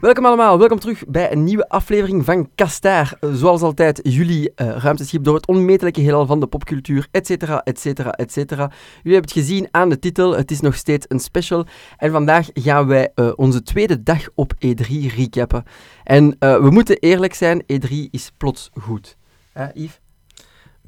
Welkom allemaal, welkom terug bij een nieuwe aflevering van Kastaar. Zoals altijd, jullie eh, ruimteschip door het onmetelijke heelal van de popcultuur, et cetera, et cetera, et cetera. Jullie hebben het gezien aan de titel, het is nog steeds een special. En vandaag gaan wij eh, onze tweede dag op E3 recappen. En eh, we moeten eerlijk zijn, E3 is plots goed. Hè, Yves?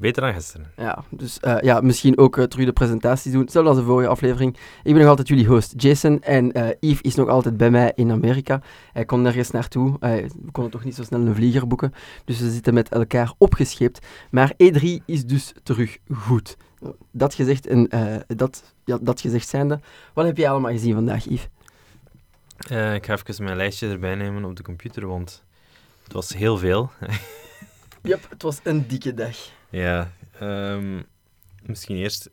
Beter dan gisteren. Ja, dus eh, ja, misschien ook eh, terug de presentatie doen. Hetzelfde als de vorige aflevering. Ik ben nog altijd jullie host Jason en eh, Yves is nog altijd bij mij in Amerika. Hij kon nergens naartoe. We konden toch niet zo snel een vlieger boeken. Dus we zitten met elkaar opgescheept. Maar E3 is dus terug goed. Dat gezegd, en, dat, ja, dat gezegd zijnde, wat heb je allemaal gezien vandaag, Yves? Ik ga even mijn lijstje erbij nemen op de computer, want het was heel veel. Yep, het was een dikke dag. Ja, ehm, misschien eerst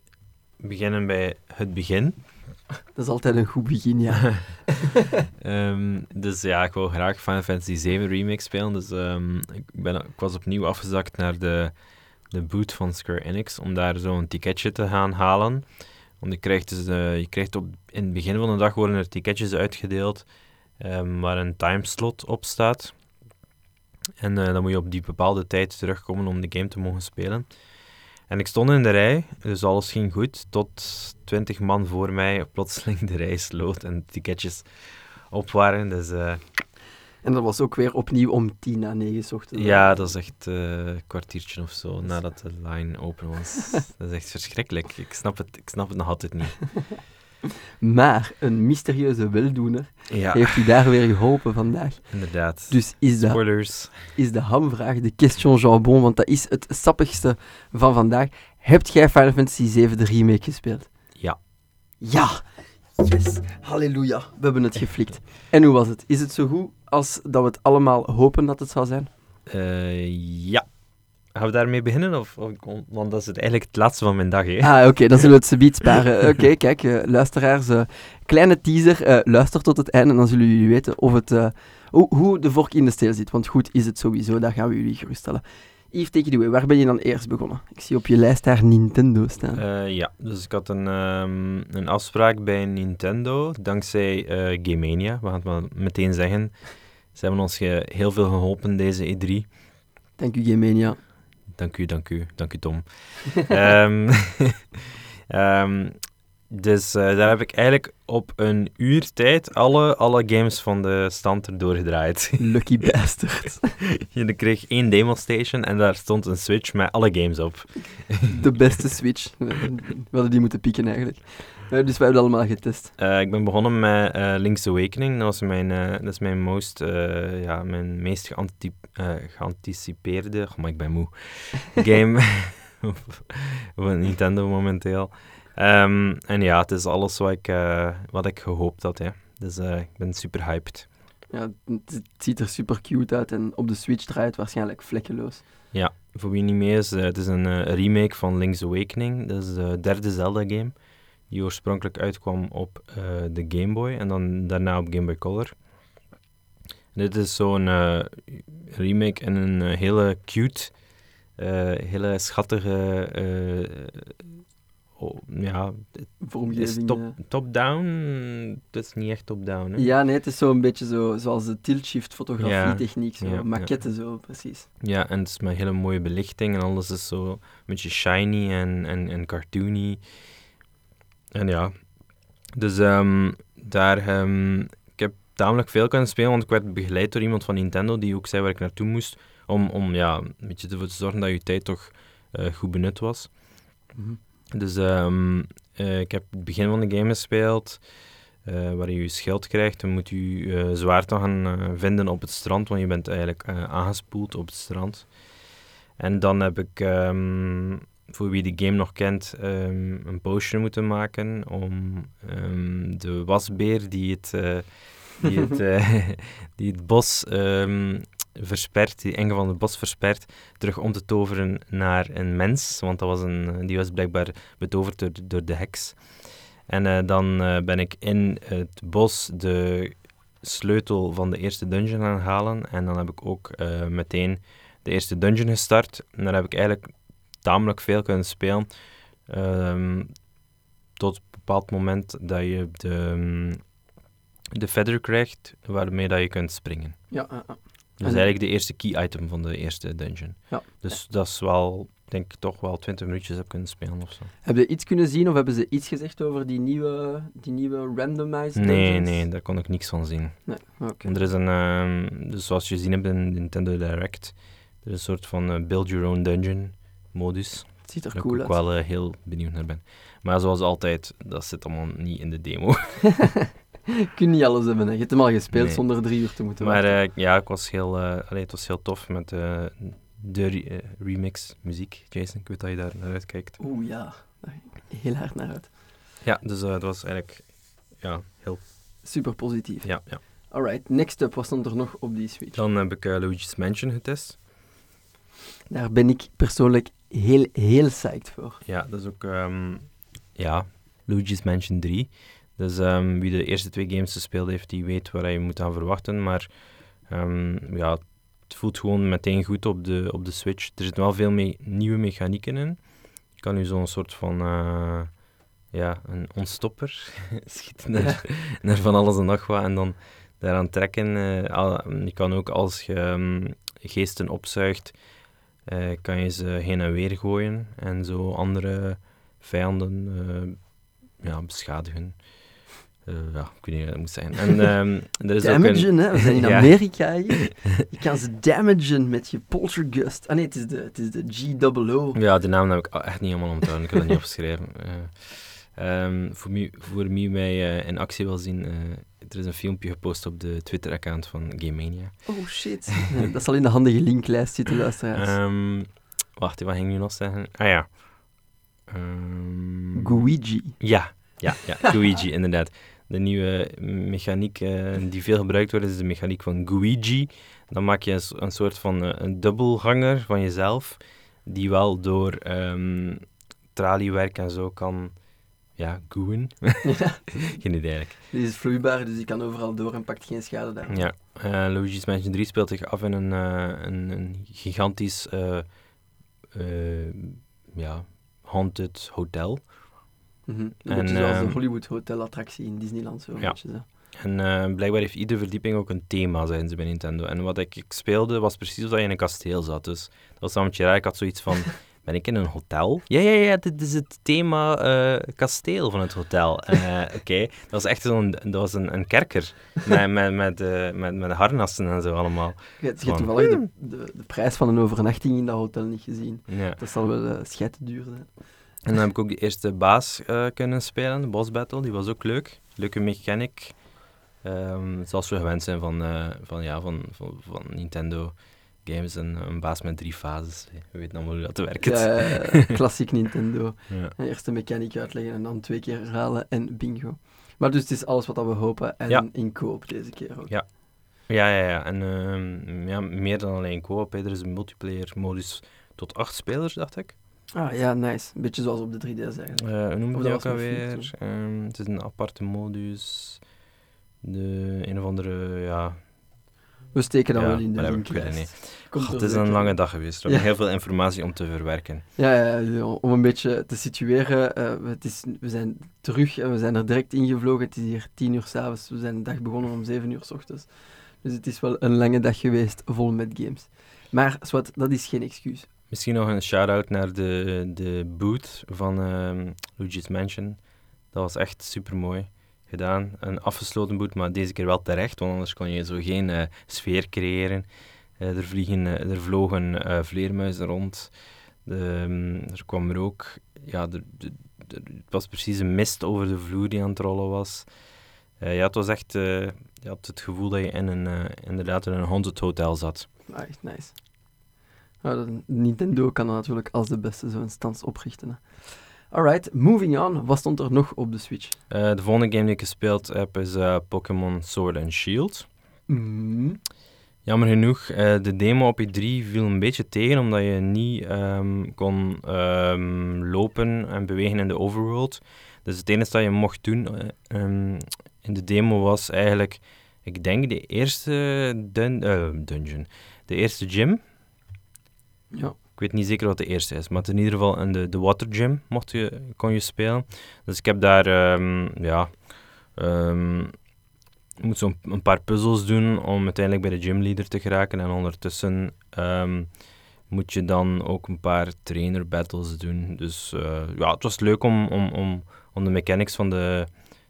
beginnen bij het begin. Dat is altijd een goed begin, ja. Ehm, dus ja, ik wil graag Final Fantasy 7 Remake spelen. Dus ehm, ik, ben, ik was opnieuw afgezakt naar de, de boot van Square Enix om daar zo'n ticketje te gaan halen. Want je krijgt, dus, eh, je krijgt op, in het begin van de dag worden er ticketjes uitgedeeld waar een timeslot op staat. En eh, dan moet je op die bepaalde tijd terugkomen om de game te mogen spelen. En ik stond in de rij, dus alles ging goed, tot 20 man voor mij plotseling de rij sloot en de ticketjes op waren. Dus eh, En dat was ook weer opnieuw om tien na negen 's ochtends. ja, dat is echt eh, een kwartiertje of zo nadat de line open was. dat is echt verschrikkelijk. Ik snap het, ik snap het nog altijd niet. Maar een mysterieuze weldoener Ja, heeft u daar weer geholpen vandaag. inderdaad. Dus is de, Spoilers. is de hamvraag, de question jambon, want dat is het sappigste van vandaag. Hebt jij Final Fantasy 7 de remake gespeeld? Ja. Ja! Yes! Halleluja! We hebben het geflikt. En hoe was het? Is het zo goed als dat we het allemaal hopen dat het zou zijn? Eh, ja. Gaan we daarmee beginnen? Of, of- want dat is het eigenlijk het laatste van mijn dag, hè? Ah, oké, dan zullen we het subiet sparen. Oké, kijk, eh, luisteraars, eh, kleine teaser. eh, luister tot het einde en dan zullen jullie weten of het, hoe, hoe de vork in de steel zit. Want goed is het sowieso, dat gaan we jullie geruststellen. Yves, take it away. Waar ben je dan eerst begonnen? Ik zie op je lijst daar Nintendo staan. Ja, dus ik had een, ehm, een afspraak bij Nintendo, dankzij eh Game Mania. We gaan het maar meteen zeggen. Ze hebben ons heel veel geholpen deze E3. Dank u, Game Mania. Dank u, dank u, dank u Tom. Ehm, ehm, dus eh, daar heb ik eigenlijk op een uur tijd alle, alle games van de stand erdoor gedraaid. Lucky bastard. Je kreeg één demo station en daar stond een Switch met alle games op. De beste Switch. We hadden die moeten pieken eigenlijk. Eh, dus we hebben het allemaal getest. Eh, ik ben begonnen met eh, Link's Awakening. Dat, was mijn, eh, dat is mijn, most, ja, mijn meest geanti- geanticipeerde... Oh, maar ik ben moe. Game van Nintendo momenteel. Ehm, en ja, het is alles wat ik, wat ik gehoopt had. Hè. Dus ik ben super hyped. Ja, het, ziet er super cute uit en op de Switch draait het waarschijnlijk vlekkeloos. Voor wie niet mee is, het is een remake van Link's Awakening. Dat is de derde Zelda-game. Die oorspronkelijk uitkwam op eh, de Game Boy en dan daarna op Game Boy Color. Dit is zo'n eh, remake in een eh, hele cute, hele schattige. oh, ja, het is Vormgeving. top- top-down. het is niet echt top-down. Ja, nee, het is zo'n beetje zo, zoals de tilt-shift fotografietechniek, zo, Ja, ja. maquette zo, precies. Ja, en het is met hele mooie belichting en alles is zo een beetje shiny en, en, en cartoony. En ja, dus ehm, daar, ehm, ik heb tamelijk veel kunnen spelen, want ik werd begeleid door iemand van Nintendo die ook zei waar ik naartoe moest, om, om ja, een beetje ervoor te zorgen dat je tijd toch eh, goed benut was. Mhm. Dus ehm, eh, ik heb het begin van de game gespeeld, eh, waar je je schild krijgt. Dan moet je zwaard dan gaan vinden op het strand, want je bent eigenlijk aangespoeld op het strand. En dan heb ik, voor wie de game nog kent, ehm, een potion moeten maken om ehm, de wasbeer die het, eh, die het, eh, die het bos ehm, verspert, die enge van het bos verspert, terug om te toveren naar een mens. Want dat was een, die was blijkbaar betoverd door, door de heks. En eh, dan ben ik in het bos de sleutel van de eerste dungeon gaan halen. En dan heb ik ook meteen de eerste dungeon gestart. En daar heb ik eigenlijk tamelijk veel kunnen spelen. Ehm, tot een bepaald moment dat je de, de feather krijgt waarmee dat je kunt springen. Ja, ja. Dat is eigenlijk de eerste key item van de eerste dungeon. Ja. Dus dat is wel, denk ik, toch wel 20 minuutjes heb kunnen spelen of zo. Heb je iets kunnen zien of hebben ze iets gezegd over die nieuwe, die nieuwe randomized Nee, dungeons? nee, daar kon ik niks van zien. Nee, oké. Want Er is een, ehm, dus zoals je gezien hebt in Nintendo Direct, er is een soort van eh, build your own dungeon modus. Het ziet er cool ik uit. ook wel eh, heel benieuwd naar ben. Maar zoals altijd, dat zit allemaal niet in de demo. Je kunt niet alles hebben, hè. je hebt hem al gespeeld Nee. zonder drie uur te moeten maar wachten. eh, ja, ik was heel, eh, allee, het was heel tof met de re- remix muziek. Jason, ik weet dat je daar naar uitkijkt. Oeh ja, ik heel hard naar uit. Ja, dus dat was eigenlijk ja, heel... Super positief. Ja, ja. Alright, next up, wat stond er nog op die Switch? Dan heb ik Luigi's Mansion getest. Daar ben ik persoonlijk heel, heel psyched voor. Ja, dat is ook ehm, ja, Luigi's Mansion 3. Dus ehm, wie de eerste twee games gespeeld heeft, die weet waar je moet aan verwachten. Maar ehm, ja, het voelt gewoon meteen goed op de, op de Switch. Er zitten wel veel me- nieuwe mechanieken in. Je kan nu zo'n soort van, eh, ja, een ontstopper schieten naar, naar van alles en nog wat. En dan daaraan trekken. eh, al- je kan ook als je geesten opzuigt, eh, kan je ze heen en weer gooien en zo andere vijanden eh, ja, beschadigen. Eh, ja, ik weet niet hoe dat moet zijn. En ehm, er is ook Damagen, een... hè? We zijn in. Amerika hier. Je kan ze damagen met je poltergust. Ah nee, het is de, het is de G-double-O. Ja, de naam heb ik echt niet helemaal onthouden. Ik heb dat niet opgeschreven. Eh, ehm, voor, wie, voor wie mij eh, in actie wil zien, eh, er is een filmpje gepost op de Twitter-account van Game Mania. Oh shit. Dat zal in de handige linklijst zitten, luisteraars. Ehm wacht, wat ging ik nu nog zeggen? Ah ja. Ehm, Guigi. Ja, ja, ja, Luigi, inderdaad. De nieuwe mechaniek eh, die veel gebruikt wordt, is de mechaniek van Guigi. Dan maak je een, soort van een dubbelganger van jezelf, die wel door ehm traliewerk en zo kan, ja, gooien. Ja, Geen idee eigenlijk. die is vloeibaar, dus die kan overal door en pakt geen schade daar. Ja, eh, Luigi's Mansion 3 speelt zich af in een, eh, een, een gigantisch, eh, ja, haunted hotel. Mhm. Een En, zoals de ehm, Hollywood Hotel attractie in Disneyland. Zo, een Ja. zo. En blijkbaar heeft iedere verdieping ook een thema, zeiden ze bij Nintendo. En wat ik, ik speelde, was precies alsof je in een kasteel zat. Dus dat was een beetje raar. Ik had zoiets van, ben ik in een hotel? Ja, ja, ja, dit is het thema eh, kasteel van het hotel. Eh, Oké, dat was echt zo'n, dat was een, een kerker. Met, met, met, eh, met, met harnassen en zo allemaal. Je hebt, toevallig de, de, de prijs van een overnachting in dat hotel niet gezien. Ja. Dat zal wel schijt duur zijn. En dan heb ik ook de eerste baas kunnen spelen, de boss battle. Die was ook leuk. Leuke mechanic. Ehm, zoals we gewend zijn van, van, ja, van, van, van Nintendo games. Een, een baas met drie fases. We weten allemaal hoe dat werkt. Ja, ja, klassiek Nintendo. Ja. Eerst de mechaniek uitleggen en dan twee keer herhalen en bingo. Maar dus het is alles wat we hopen en Ja. in koop deze keer ook. Ja. Ja, ja, ja. En ehm, ja, meer dan alleen co-op. hè. Er is een multiplayer modus tot acht spelers, dacht ik. Ah ja, nice. Een beetje zoals op de 3DS eigenlijk. Hoe noem je dat ook alweer? Ehm, het is een aparte modus. De een of andere, ja... We steken dat Ja, wel in de linklijst. God, het is een lange dag geweest. We hebben heel veel informatie om te verwerken. Ja, ja, om een beetje te situeren. eh, het is, we zijn terug en we zijn er direct ingevlogen. Het is hier tien uur s'avonds. We zijn de dag begonnen om zeven uur s ochtends. Dus het is wel een lange dag geweest, vol met games. Maar, Swat, dat is geen excuus. Misschien nog een shout-out naar de, de booth van ehm Luigi's Mansion. Dat was echt super mooi gedaan. Een afgesloten boot, maar deze keer wel terecht, want anders kon je zo geen eh, sfeer creëren. Eh, er, vliegen, eh, er vlogen vleermuizen rond. De, ehm, er kwam er ook... Ja, de- het was precies een mist over de vloer die aan het rollen was. Ja, het was echt... je had het gevoel dat je in een, inderdaad in een haunted hotel zat. Ah, echt nice. Nou, de- Nintendo kan natuurlijk als de beste zo'n stand oprichten. hè. Alright, moving on. Wat stond er nog op de Switch? Eh, de volgende game die ik gespeeld heb is eh, Pokémon Sword and Shield. Mm. Jammer genoeg, eh, de demo op E3 viel een beetje tegen, omdat je niet ehm, kon ehm, lopen en bewegen in de overworld. Dus het enige dat je mocht doen eh, ehm, in de demo was eigenlijk, ik denk, de eerste dun- dungeon. De eerste gym. Ja. Ik weet niet zeker wat de eerste is, maar in ieder geval in de, de Water Gym mocht je, kon je spelen. Dus ik heb daar, ehm, ja, ehm, moet zo'n een paar puzzels doen om uiteindelijk bij de gymleader te geraken. En ondertussen ehm, moet je dan ook een paar trainer battles doen. Dus eh, ja, het was leuk om, om, om, om de mechanics van de,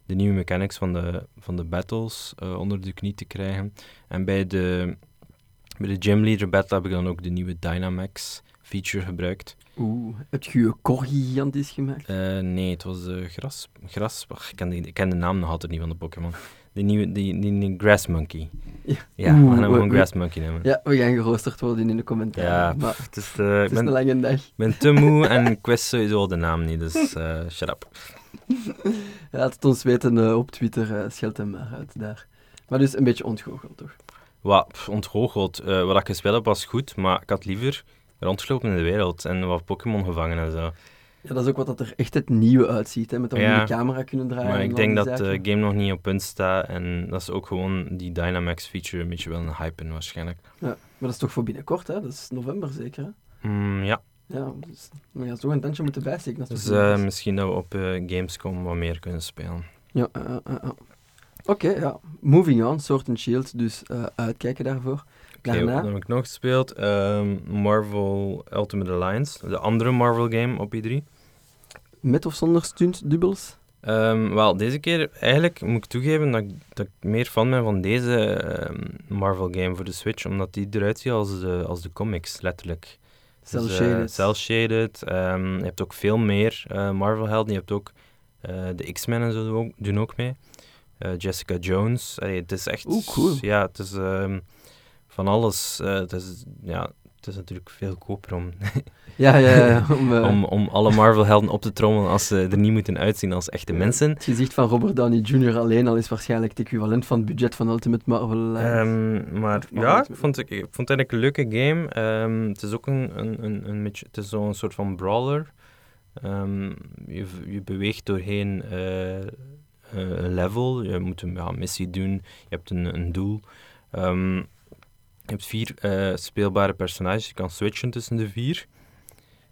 de nieuwe mechanics van de, van de battles eh, onder de knie te krijgen. En bij de, bij de gymleader battle heb ik dan ook de nieuwe Dynamax feature gebruikt. Oeh, heb je je gigantisch gemaakt? Eh, nee, het was de gras... gras ach, ik, ken die, ik ken de naam nog altijd niet van de Pokémon. De nieuwe, die, die, die Grass Monkey. Ja. Ja, Oeh, we gaan hem gewoon Grass Monkey nemen. Ja, we gaan geroosterd worden in de commentaren. Ja, maar pff, het is, eh, het is een lange dag. ik ben te moe en ik wist sowieso de naam niet, dus shut up. Laat het ons weten op Twitter, scheld hem maar uit daar. Maar dus een beetje ontgoocheld, toch? Wat ontgoocheld. Wat ik gespeeld heb was goed, maar ik had liever rondgelopen in de wereld en wat Pokémon gevangen en zo. Ja, dat is ook wat dat er echt het nieuwe uitziet, hè, met dat we Ja. de camera kunnen draaien. Maar ik denk dat de game nog niet op punt staat en dat is ook gewoon die Dynamax feature een beetje wel een hype in waarschijnlijk. Ja, maar dat is toch voor binnenkort, hè? Dat is november zeker, hè? Mm, ja, Ja, dus we gaan toch een tandje moeten bijsteken. dus is. misschien dat we op eh, Gamescom wat meer kunnen spelen. Ja, eh. Oké, ja. Moving on, Sword and Shield, dus uitkijken daarvoor. Daarna, heb ik nog gespeeld? Ehm, Marvel Ultimate Alliance, de andere Marvel game op E3. met of zonder stuntdubbels? Ehm, wel, deze keer eigenlijk moet ik toegeven dat ik, dat ik meer fan ben van deze ehm, Marvel game voor de Switch, omdat die eruit ziet als de, als de comics, letterlijk. Dus, eh, shaded. Cel-shaded. ehm, je hebt ook veel meer eh, Marvel-helden. Je hebt ook eh, de X-Men en zo doen ook, doen ook mee. Eh, Jessica Jones. Allee, het is echt... Oeh, cool. Ja, het is van alles. eh, het, is, ja, het is natuurlijk veel koper om, Ja, ja, ja. Om, eh, om, om alle Marvel-helden op te trommelen als ze er niet moeten uitzien als echte mensen. Het gezicht van Robert Downey Jr. alleen al is waarschijnlijk het equivalent van het budget van Ultimate Marvel. eh. Ehm, maar ja, ik vond, ik, ik vond het eigenlijk een leuke game. Ehm, het is ook een, een, een, een beetje, het is zo'n soort van brawler. Ehm, je, je beweegt doorheen een level. Je moet een ja, missie doen. Je hebt een, een doel. Je hebt vier eh, speelbare personages. Je kan switchen tussen de vier.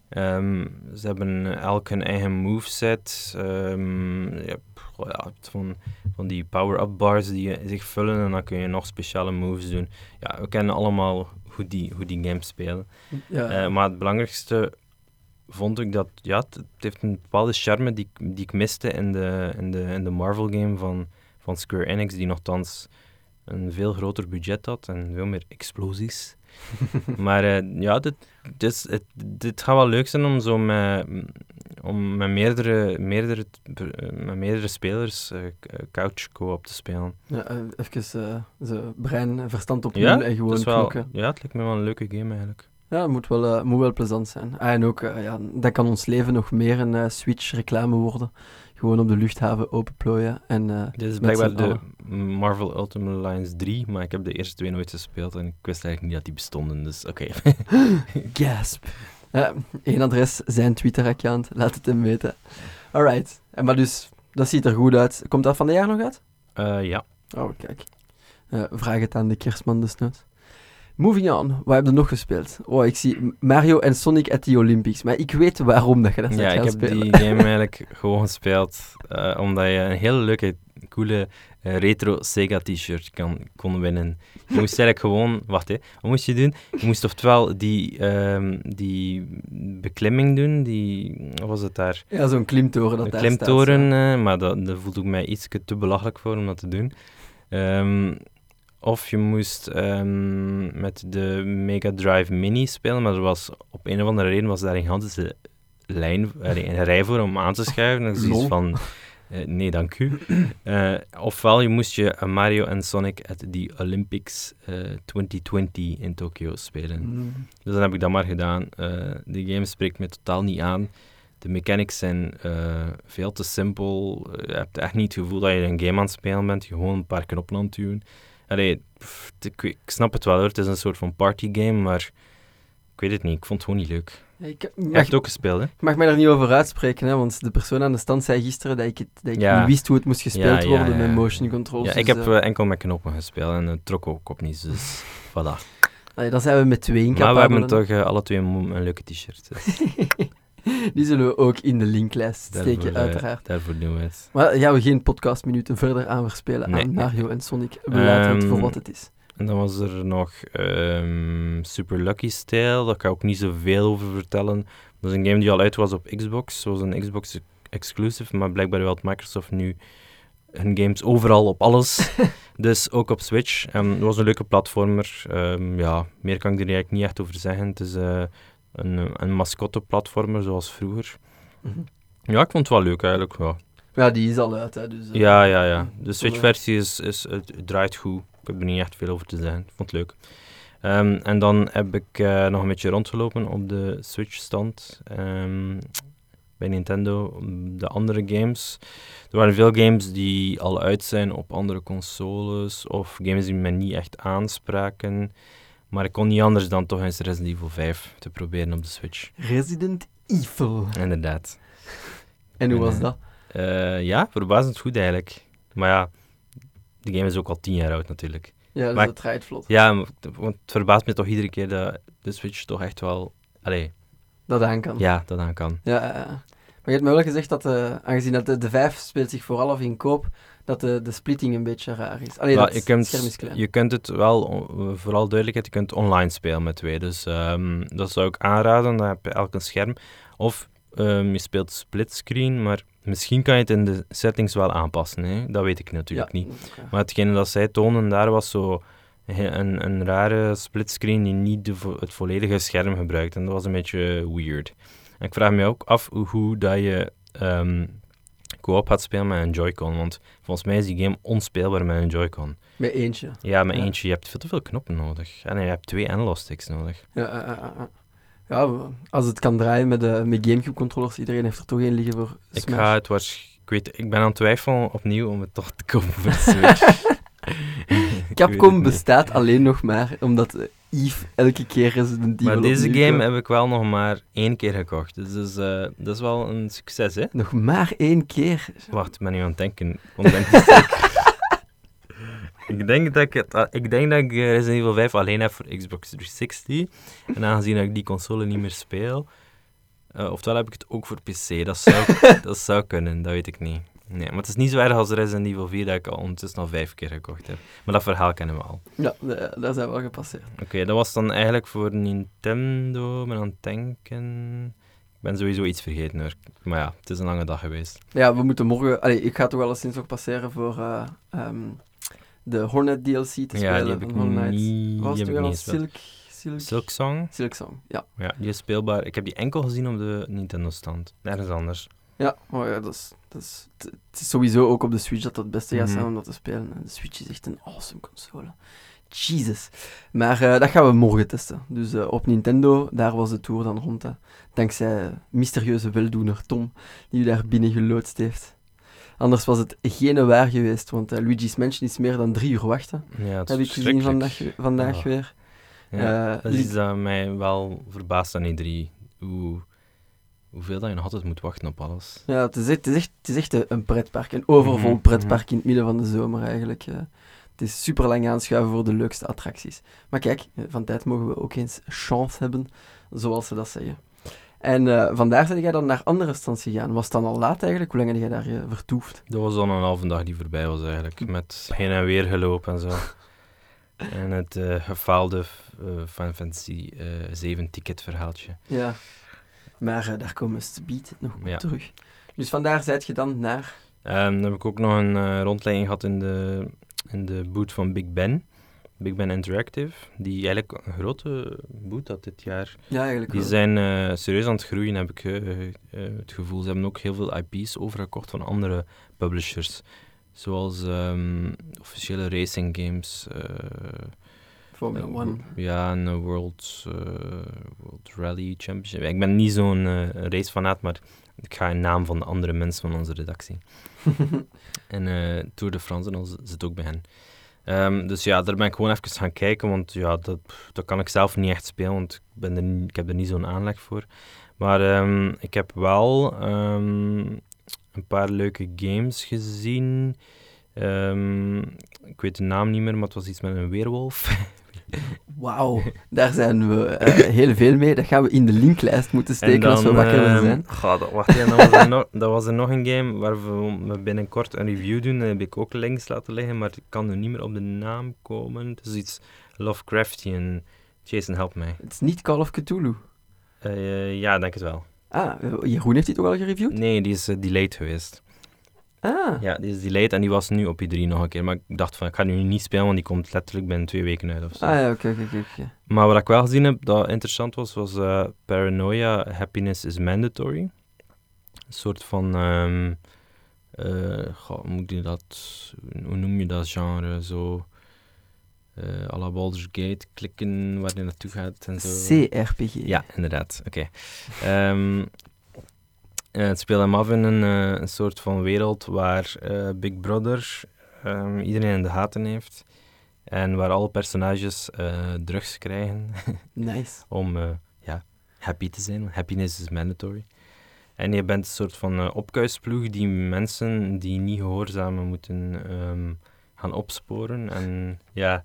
Ehm, ze hebben elk hun eigen moveset. Ehm je hebt, ja, van, van die power-up bars die zich vullen en dan kun je nog speciale moves doen. Ja, we kennen allemaal hoe die, hoe die games spelen. ja. Eh, maar het belangrijkste vond ik dat, ja, het, heeft een bepaalde charme die, die ik miste in de, in de, in de Marvel game van, van Square Enix, die nogthans een veel groter budget had en veel meer explosies. maar eh, ja, dit, dit, is- het, dit gaat wel leuk zijn om zo met, om met, meerdere, meerdere, met meerdere spelers k- couch co-op te spelen. ja, even zo brein en verstand op Ja, en gewoon wel, ja, het lijkt me wel een leuke game eigenlijk. Ja, het moet wel, moet wel plezant zijn. Ah, en ook, ja, dat kan ons leven nog meer een Switch-reclame worden. Gewoon op de luchthaven openplooien. En, eh, Dit is blijkbaar de. Marvel Ultimate Alliance 3, maar ik heb de eerste twee nooit gespeeld en ik wist eigenlijk niet dat die bestonden, dus oké. Gasp. Ja, één adres, zijn Twitter-account. Laat het hem weten. Alright. En maar dus, dat ziet er goed uit. Komt dat van de jaar nog uit? Eh, ja. Oh, kijk. Eh, vraag het aan de kerstman desnoods. Moving on. Wat heb je nog gespeeld? Oh, ik zie Mario en Sonic at the Olympics. Maar ik weet waarom dat je dat ja, gaat ik heb spelen. die game eigenlijk gewoon gespeeld eh, omdat je een hele leuke, coole eh, retro Sega t-shirt kan, kon winnen. Je moest eigenlijk gewoon, wacht hè, wat moest je doen? Je moest oftewel die, ehm, die beklimming doen, die, wat was het daar? Ja, zo'n klimtoren dat Een daar klimtoren, staat. eh, maar dat, dat voelde ik mij iets te belachelijk voor om dat te doen. Ehm, of je moest ehm, met de Mega Drive Mini spelen, maar er was, op een of andere reden was daar een gigantische lijn, een rij voor om aan te schuiven. Zoiets Lol. van, eh, nee dank u. Eh, ofwel je moest je eh, Mario en Sonic at the Olympics eh, 2020 in Tokio spelen. Mm. Dus dan heb ik dat maar gedaan. Eh, de game spreekt me totaal niet aan. De mechanics zijn eh, veel te simpel. Eh, Je hebt echt niet het gevoel dat je een game aan het spelen bent. Je gewoon een paar knoppen aan het duwen. Allee, pff, ik, ik snap het wel hoor. Het is een soort van partygame, maar ik weet het niet. Ik vond het gewoon niet leuk. Ja, ik, hebt het ook gespeeld, hè? ik mag mij daar niet over uitspreken, hè, want de persoon aan de stand zei gisteren dat ik, het, dat ik Ja. niet wist hoe het moest gespeeld Ja, worden met motion controls. Ja, ik dus, heb eh, eh, enkel met knoppen gespeeld en het trok ook op niet. Dus voilà. allee, dan zijn we met twee Maar we hebben toch eh, alle twee een, een leuke t-shirt. Die zullen we ook in de linklijst steken, Daarvoor, eh, uiteraard. Daarvoor doen we het. Maar daar gaan we geen podcastminuten verder aan verspelen Nee. aan Mario en Sonic. We laten het voor Ehm, wat het is. En dan was er nog ehm, Super Lucky Style. Daar kan ik ook niet zoveel over vertellen. Dat is een game die al uit was op Xbox. Was een Xbox exclusive, maar blijkbaar wil Microsoft nu hun games overal op alles. dus ook op Switch. Ehm, het was een leuke platformer. Ehm, ja, meer kan ik er eigenlijk niet echt over zeggen. Het is eh, een, een mascotte-platformer zoals vroeger. Mhm. Ja, ik vond het wel leuk eigenlijk. Ja, Ja, die is al uit, hè. Dus, eh, ja, ja. ja. De Switch-versie is, is, het draait goed. Ik heb er niet echt veel over te zeggen. Ik vond het leuk. Ehm, en dan heb ik eh, nog een beetje rondgelopen op de Switch-stand ehm, bij Nintendo. De andere games. Er waren veel games die al uit zijn op andere consoles. Of games die me niet echt aanspraken. Maar ik kon niet anders dan toch eens Resident Evil 5 te proberen op de Switch. Resident Evil. Inderdaad. En hoe En, was eh, dat? Eh, ja, verbazend goed eigenlijk. Maar ja, de game is ook al tien jaar oud natuurlijk. Ja, dus maar- dat draait vlot. Ja, want het verbaast me toch iedere keer dat de Switch toch echt wel... Allee, Dat aan kan. ja, dat aan kan. Ja, ja, ja. Maar je hebt me wel gezegd dat, eh, aangezien dat de, de 5 speelt zich vooral af in koop, dat de, de splitting een beetje raar is. Alleen Maar dat je, kunt, scherm is klein. je kunt het wel, vooral duidelijkheid, je kunt online spelen met twee. Dus ehm, dat zou ik aanraden, dan heb je elk een scherm. Of ehm, je speelt splitscreen, maar misschien kan je het in de settings wel aanpassen. Hè? Dat weet ik natuurlijk ja, niet. Maar hetgene dat zij tonen, daar was zo een, een rare splitscreen die niet de het volledige scherm gebruikt. En dat was een beetje weird. En ik vraag me ook af hoe, hoe dat je ehm co-op gaat spelen met een Joy-Con. Want volgens mij is die game onspeelbaar met een Joy-Con. Met eentje. Ja, met Ja. eentje. Je hebt veel te veel knoppen nodig. En je hebt twee analog-sticks nodig. Ja, ja, ja, ja. ja, als het kan draaien met, de met Gamecube-controllers, iedereen heeft er toch één liggen voor Ik Smash. ga het Ik weet, ik ben aan het twijfelen opnieuw om het toch te kopen voor Switch. Capcom bestaat alleen nog maar omdat Yves elke keer Resident Evil Maar deze opnieuw game heb ik wel nog maar één keer gekocht. Dus dat is, eh, dat is wel een succes, hè? Nog maar één keer. Wacht, ik ben nu aan het denken. Want ik denk dat ik, het, ah, ik denk dat ik eh, Resident Evil 5 alleen heb voor Xbox 360. En aangezien dat ik die console niet meer speel, eh, oftewel heb ik het ook voor PC. Dat zou, dat zou kunnen, dat weet ik niet. Nee, maar het is niet zo erg als Resident Evil 4 dat ik al ondertussen al vijf keer gekocht heb. Maar dat verhaal kennen we al. Ja, da- daar zijn we wel gepasseerd. Oké, dat was dan eigenlijk voor Nintendo. Ben aan het denken. Ik ben sowieso iets vergeten hoor. Maar ja, het is een lange dag geweest. Ja, we moeten morgen... Allee, ik ga toch wel eens sinds nog passeren voor eh, ehm, de Hornet DLC te ja, spelen. die heb ik niet, Was het gespeeld. Silk... Silk... Silk Song? Silk Song, ja. Ja, die is speelbaar. Ik heb die enkel gezien op de Nintendo-stand. Nergens anders. Ja, ja, dat is, dat is, het is sowieso ook op de Switch dat dat het beste gaat Mhm. zijn om dat te spelen. De Switch is echt een awesome console. Jesus. Maar eh, dat gaan we morgen testen. Dus eh, op Nintendo, daar was de tour dan rond. Hè. Dankzij eh, mysterieuze weldoener Tom, die u daar binnen geloodst heeft. Anders was het geen waar geweest, want Luigi's Mansion is meer dan drie uur wachten. Ja, het heb ik gezien vandaag, vandaag weer. Ja, dat is iets dat mij wel verbaast aan E3. Hoe, hoeveel dat je nog altijd moet wachten op alles. Ja, het is echt, het is echt, het is echt een- pretpark. Een overvol Mhm, pretpark in het midden van de zomer eigenlijk. eh. het is super lang aanschuiven voor de leukste attracties. Maar kijk, eh, van tijd mogen we ook eens chance hebben, zoals ze dat zeggen. En eh, vandaar ben jij dan naar andere stands gegaan. Was het dan al laat eigenlijk? Hoe lang heb jij daar eh, vertoefd? Dat was dan een halve dag die voorbij was eigenlijk. Met heen en weer gelopen en zo. en het eh, gefaalde Final Fantasy eh 7 ticketverhaaltje. Ja. Maar eh, daar komen we speed nog op Ja. terug. Dus vandaar zijt je dan naar... Ehm, dan heb ik ook nog een eh, rondleiding gehad in de, in de boot van Big Ben. Big Ben Interactive, die eigenlijk een grote boot had dit jaar. Ja, eigenlijk Die wel. zijn eh, serieus aan het groeien, heb ik het gevoel. Ze hebben ook heel veel IP's overgekocht van andere publishers. Zoals ehm, officiële racing games. Eh, Formula eh, One. Ja, een World, eh, World Rally Championship. Ik ben niet zo'n eh racefanaat, maar ik ga in naam van de andere mensen van onze redactie. En eh, Tour de France en zit ook bij hen. Ehm, dus ja, daar ben ik gewoon even gaan kijken, want ja, dat, dat kan ik zelf niet echt spelen, want ik, ben er, ik heb er niet zo'n aanleg voor. Maar ehm, ik heb wel ehm, een paar leuke games gezien. Ik weet de naam niet meer, maar het was iets met een weerwolf. Wauw, daar zijn we eh, heel veel mee. Dat gaan we in de linklijst moeten steken als we wakker willen ehm, zijn. goh, dat, wacht even, dat, was er nog, dat was er nog een game waar we binnenkort een review doen. Daar heb ik ook links laten liggen, maar ik kan er niet meer op de naam komen. Het is iets Lovecraftian. Jason, help mij. Het is niet Call of Cthulhu. Uh, ja, denk het wel. Ah, Jeroen heeft die toch al gereviewd? Nee, die is uh, delayed geweest. Ah. Ja, die is delayed en die was nu op i3 nog een keer. Maar ik dacht van, ik ga nu niet spelen, want die komt letterlijk binnen twee weken uit of zo. Ah ja, oké, oké, oké. Maar wat ik wel gezien heb dat interessant was, was uh, Paranoia Happiness is Mandatory. Een soort van... Um, uh, goh, moet je dat... Hoe noem je dat genre? Zo... Uh, à la Baldur's Gate, klikken waar je naartoe gaat en zo. CRPG. Ja, inderdaad. Oké. Okay. Um, uh, het speelt hem af in een, een soort van wereld waar uh, Big Brother um, iedereen in de gaten heeft. En waar alle personages drugs krijgen. nice. Om ja, happy te zijn. Happiness is mandatory. En je bent een soort van opkuisploeg die mensen die niet gehoorzamen moeten um, gaan opsporen. En ja...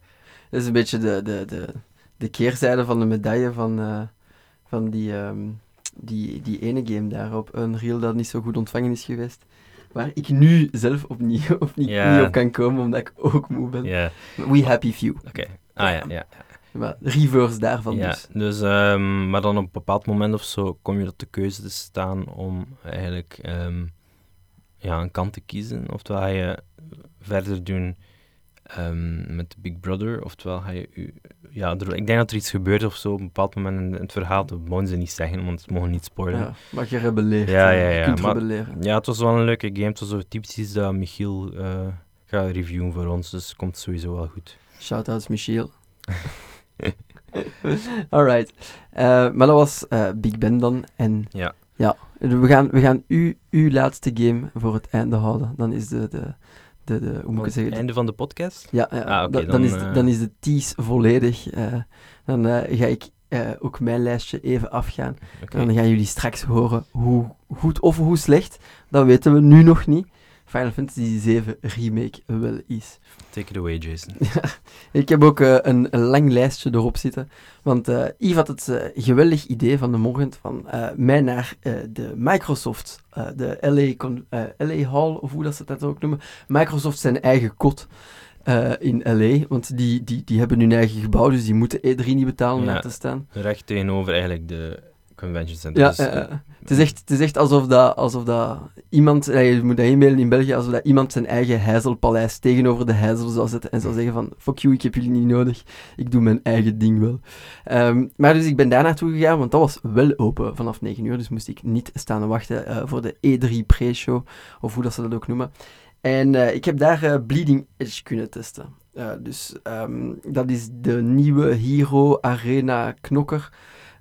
Dat is een beetje de, de, de, de keerzijde van de medaille van, van die... Um die, die ene game daar op Unreal dat niet zo goed ontvangen is geweest. Waar ik nu zelf opnieuw of niet, niet op kan komen, omdat ik ook moe ben. We Happy Few. oké. Ah ja, ja. Maar reverse daarvan ja, dus. dus, ehm, maar dan op een bepaald moment of zo kom je tot de keuze te staan om eigenlijk ehm, ja, een kant te kiezen. Oftewel ga je verder doen ehm, met Big Brother, oftewel ga je... ja, er- ik denk dat er iets gebeurt of zo op een bepaald moment in het verhaal. Dat mogen ze niet zeggen, want ze mogen niet spoilen. Ja, maar je rebelleert. Ja, hè. ja, ja, maar- rebelleren. Ja, het was wel een leuke game. Het was zo typisch iets dat Michiel eh, gaat reviewen voor ons, dus het komt sowieso wel goed. Shoutouts Michiel. Alright. Eh, maar dat was eh, Big Ben dan. En Ja. ja, we gaan, we gaan u, uw laatste game voor het einde houden. Dan is de, de, de, de hoe moet ik het zeggen? Einde van de podcast? Ja, ja Ah, dan, dan, is, eh, dan is de tease volledig. eh, dan eh, ga ik ook mijn lijstje even afgaan. En dan gaan jullie straks horen hoe goed of hoe slecht, dat weten we nu nog niet, Final Fantasy 7 Remake wel is. Take it away, Jason. Ik heb ook eh, een, een lang lijstje erop zitten. Want eh Yves had het eh, geweldig idee van de morgen van mij naar de Microsoft, de LA, LA Hall, of hoe dat ze dat ook noemen. Microsoft zijn eigen kot in LA. Want die, die, die hebben hun eigen gebouw, dus die moeten E3 niet betalen om Ja. daar te staan. Recht tegenover eigenlijk de convention center. Ja, Dus, eh, eh, eh, het, is echt, het is echt alsof dat, alsof dat iemand, je moet dat inbeelden in België, alsof dat iemand zijn eigen heizelpaleis tegenover de heizel zou zetten en zou zeggen van, fuck you, ik heb jullie niet nodig, ik doe mijn eigen ding wel. Ehm, maar dus ik ben daar naartoe gegaan, want dat was wel open vanaf 9 uur, dus moest ik niet staan wachten voor de E3 pre-show, of hoe dat ze dat ook noemen. En ik heb daar Bleeding Edge kunnen testen. Dus ehm, dat is de nieuwe Hero Arena knokker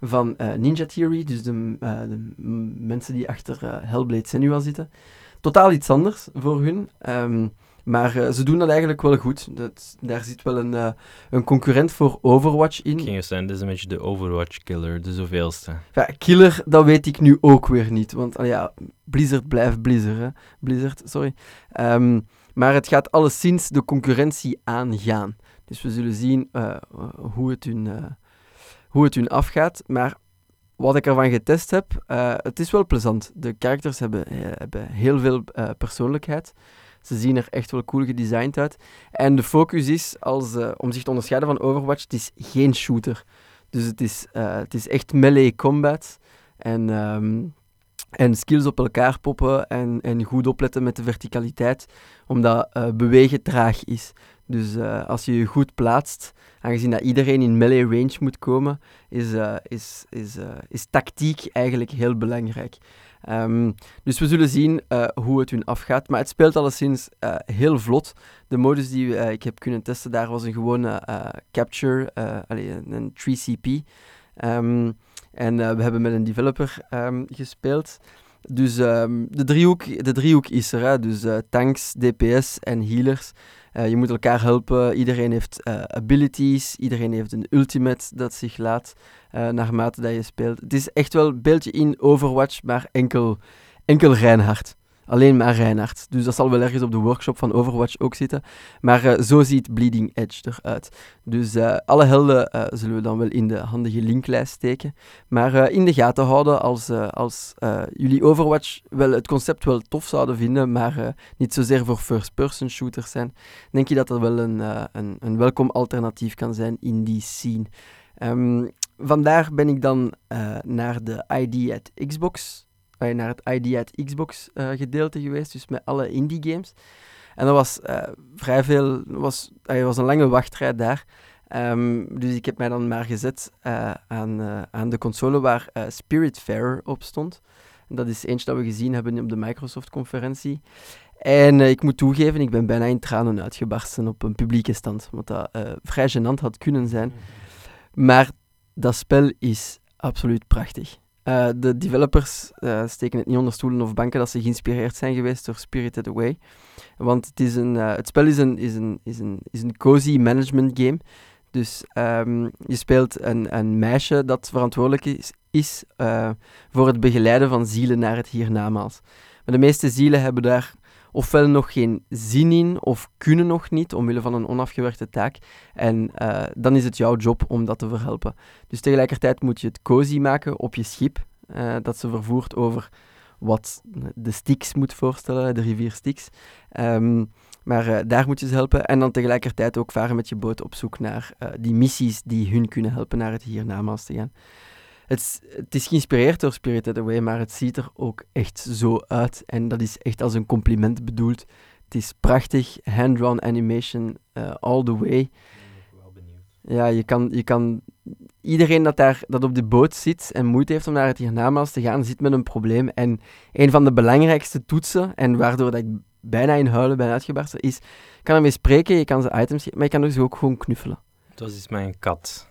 van eh, Ninja Theory, dus de, eh, de mensen die achter eh, Hellblade Senua zitten. Totaal iets anders voor hun, ehm, maar ze doen dat eigenlijk wel goed. Dat, daar zit wel een, een concurrent voor Overwatch in. ik ging dit is een beetje de Overwatch killer, de zoveelste. Ja, killer, dat weet ik nu ook weer niet. Want ah ja, Blizzard blijft Blizzard. Hè? Blizzard, sorry. Ehm, maar het gaat alleszins de concurrentie aangaan. Dus we zullen zien hoe, het hun, hoe het hun afgaat. Maar wat ik ervan getest heb, eh, het is wel plezant. De characters hebben, eh, hebben heel veel eh, persoonlijkheid. Ze zien er echt wel cool gedesigned uit. En de focus is, als, om zich te onderscheiden van Overwatch, het is geen shooter. Dus het is, het is echt melee combat. En, ehm, en skills op elkaar poppen en, en goed opletten met de verticaliteit, omdat bewegen traag is. Dus eh, als je je goed plaatst, aangezien dat iedereen in melee range moet komen, is, eh, is, is, eh, is tactiek eigenlijk heel belangrijk. Ehm, dus we zullen zien hoe het hun afgaat. Maar het speelt alleszins heel vlot. De modus die ik heb kunnen testen, daar was een gewone capture, allee, een, een 3CP. Ehm, en we hebben met een developer ehm, gespeeld. Dus ehm, de, driehoek, de driehoek is er, hè? dus eh, tanks, DPS en healers. Eh, je moet elkaar helpen. Iedereen heeft eh, abilities. Iedereen heeft een ultimate dat zich laat naarmate dat je speelt. Het is echt wel een beeldje in Overwatch, maar enkel, enkel Reinhard. Alleen maar Reinhardt. Dus dat zal wel ergens op de workshop van Overwatch ook zitten. Maar eh, zo ziet Bleeding Edge eruit. Dus eh, alle helden eh, zullen we dan wel in de handige linklijst steken. Maar in de gaten houden als, als jullie Overwatch wel het concept wel tof zouden vinden, maar niet zozeer voor first-person shooters zijn. Denk je dat dat wel een, een, een welkom alternatief kan zijn in die scene. Ehm, vandaar ben ik dan naar de ID at Xbox, eh, naar het ID at Xbox eh, gedeelte geweest, dus met alle indie games. En dat was eh, vrij veel, was, er was een lange wachtrij daar. Ehm, dus ik heb mij dan maar gezet eh, aan, eh, aan de console waar eh, Spiritfarer op stond. Dat is eentje dat we gezien hebben op de Microsoft-conferentie. En eh, ik moet toegeven, ik ben bijna in tranen uitgebarsten op een publieke stand. Wat dat eh, vrij gênant had kunnen zijn. Maar dat spel is absoluut prachtig. Eh, de developers eh, steken het niet onder stoelen of banken dat ze geïnspireerd zijn geweest door Spirited Away. Want het, is een, eh, het spel is een, is, een, is, een, cozy management game. Dus ehm, je speelt een, een meisje dat verantwoordelijk is, is voor het begeleiden van zielen naar het hiernamaals. Maar de meeste zielen hebben daar ofwel nog geen zin in of kunnen nog niet omwille van een onafgewerkte taak. En eh, dan is het jouw job om dat te verhelpen. Dus tegelijkertijd moet je het cozy maken op je schip, eh, dat ze vervoert over wat de Styx moet voorstellen, de rivier Styx. Ehm, maar eh, daar moet je ze helpen. En dan tegelijkertijd ook varen met je boot op zoek naar die missies die hun kunnen helpen naar het hiernamaals te gaan. Het, is- geïnspireerd door Spirited Away, maar het ziet er ook echt zo uit. En dat is echt als een compliment bedoeld. Het is prachtig, hand-drawn animation eh, all the way. wel benieuwd. Ja, je kan, je kan... Iedereen dat, daar, dat op de boot zit en moeite heeft om naar het hiernamaals te gaan, zit met een probleem. En een van de belangrijkste toetsen, en waardoor dat ik bijna in huilen ben uitgebarsten, is... Je kan ermee spreken, je kan ze items maar je kan dus ook gewoon knuffelen. Dat is mijn kat.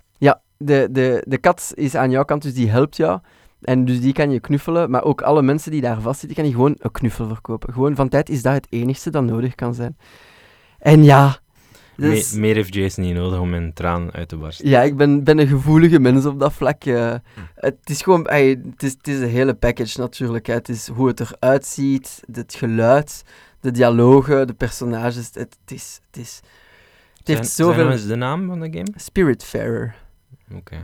De, de, de kat is aan jouw kant, dus die helpt jou. En dus die kan je knuffelen, maar ook alle mensen die daar vastzitten, kan je gewoon een knuffel verkopen. Gewoon van tijd is dat het enigste dat nodig kan zijn. En ja... Me- dus- meer heeft Jason niet nodig om mijn traan uit te barsten. Ja, ik ben, ben een gevoelige mens op dat vlak. het is gewoon, ey, het, is, het is een hele package natuurlijk. hè. Het is hoe het eruit ziet, het geluid, de dialogen, de personages. Het, het is, het is, het heeft Zijn- zoveel... eens de naam van de game? Spiritfarer.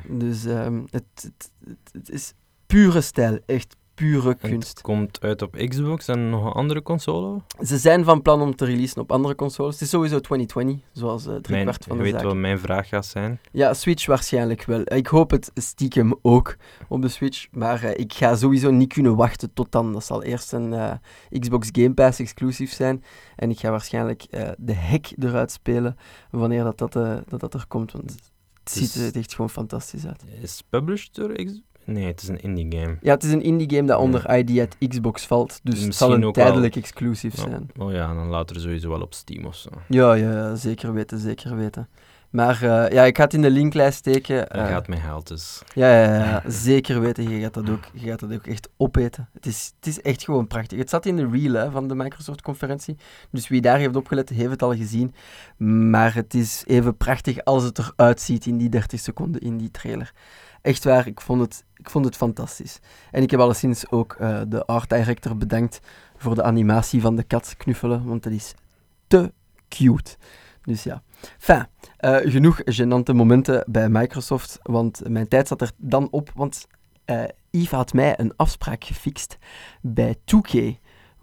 Dus ehm, het, het, het, het is pure stijl, echt pure kunst. Het komt uit op Xbox en nog een andere console? Ze zijn van plan om te releasen op andere consoles. Het is sowieso 2020, zoals uh, Mijn, driekwart van je de weet zaak. wat mijn vraag gaat zijn. Ja, Switch waarschijnlijk wel. Ik hoop het stiekem ook op de Switch. Maar eh, ik ga sowieso niet kunnen wachten tot dan. Dat zal eerst een eh, Xbox Game Pass exclusief zijn. En ik ga waarschijnlijk eh, de hek eruit spelen wanneer dat, dat, eh, dat, dat er komt. Want het Dus- ziet er echt gewoon fantastisch uit. Is het published door Xbox? Nee, het is een indie game. Ja, het is een indie game dat onder ID at Xbox valt. Dus het zal een wel- tijdelijk exclusief zijn. Oh ja, dan later sowieso wel op Steam of zo. Ja, ja, zeker weten, zeker weten. Maar eh, ja, ik ga het in de linklijst steken. Dat eh, gaat mij geld dus. Ja, ja, ja, zeker weten. Je gaat dat ook, je gaat dat ook echt opeten. Het is, het is echt gewoon prachtig. Het zat in de reel hè, van de Microsoft-conferentie. Dus wie daar heeft opgelet, heeft het al gezien. Maar het is even prachtig als het eruit ziet in die 30 seconden in die trailer. Echt waar, ik vond het, ik vond het fantastisch. En ik heb alleszins ook eh, de art director bedankt voor de animatie van de kat knuffelen, want dat is te cute. Dus ja. Fijn, eh, genoeg gênante momenten bij Microsoft, want mijn tijd zat er dan op, want eh Yves had mij een afspraak gefixt bij 2K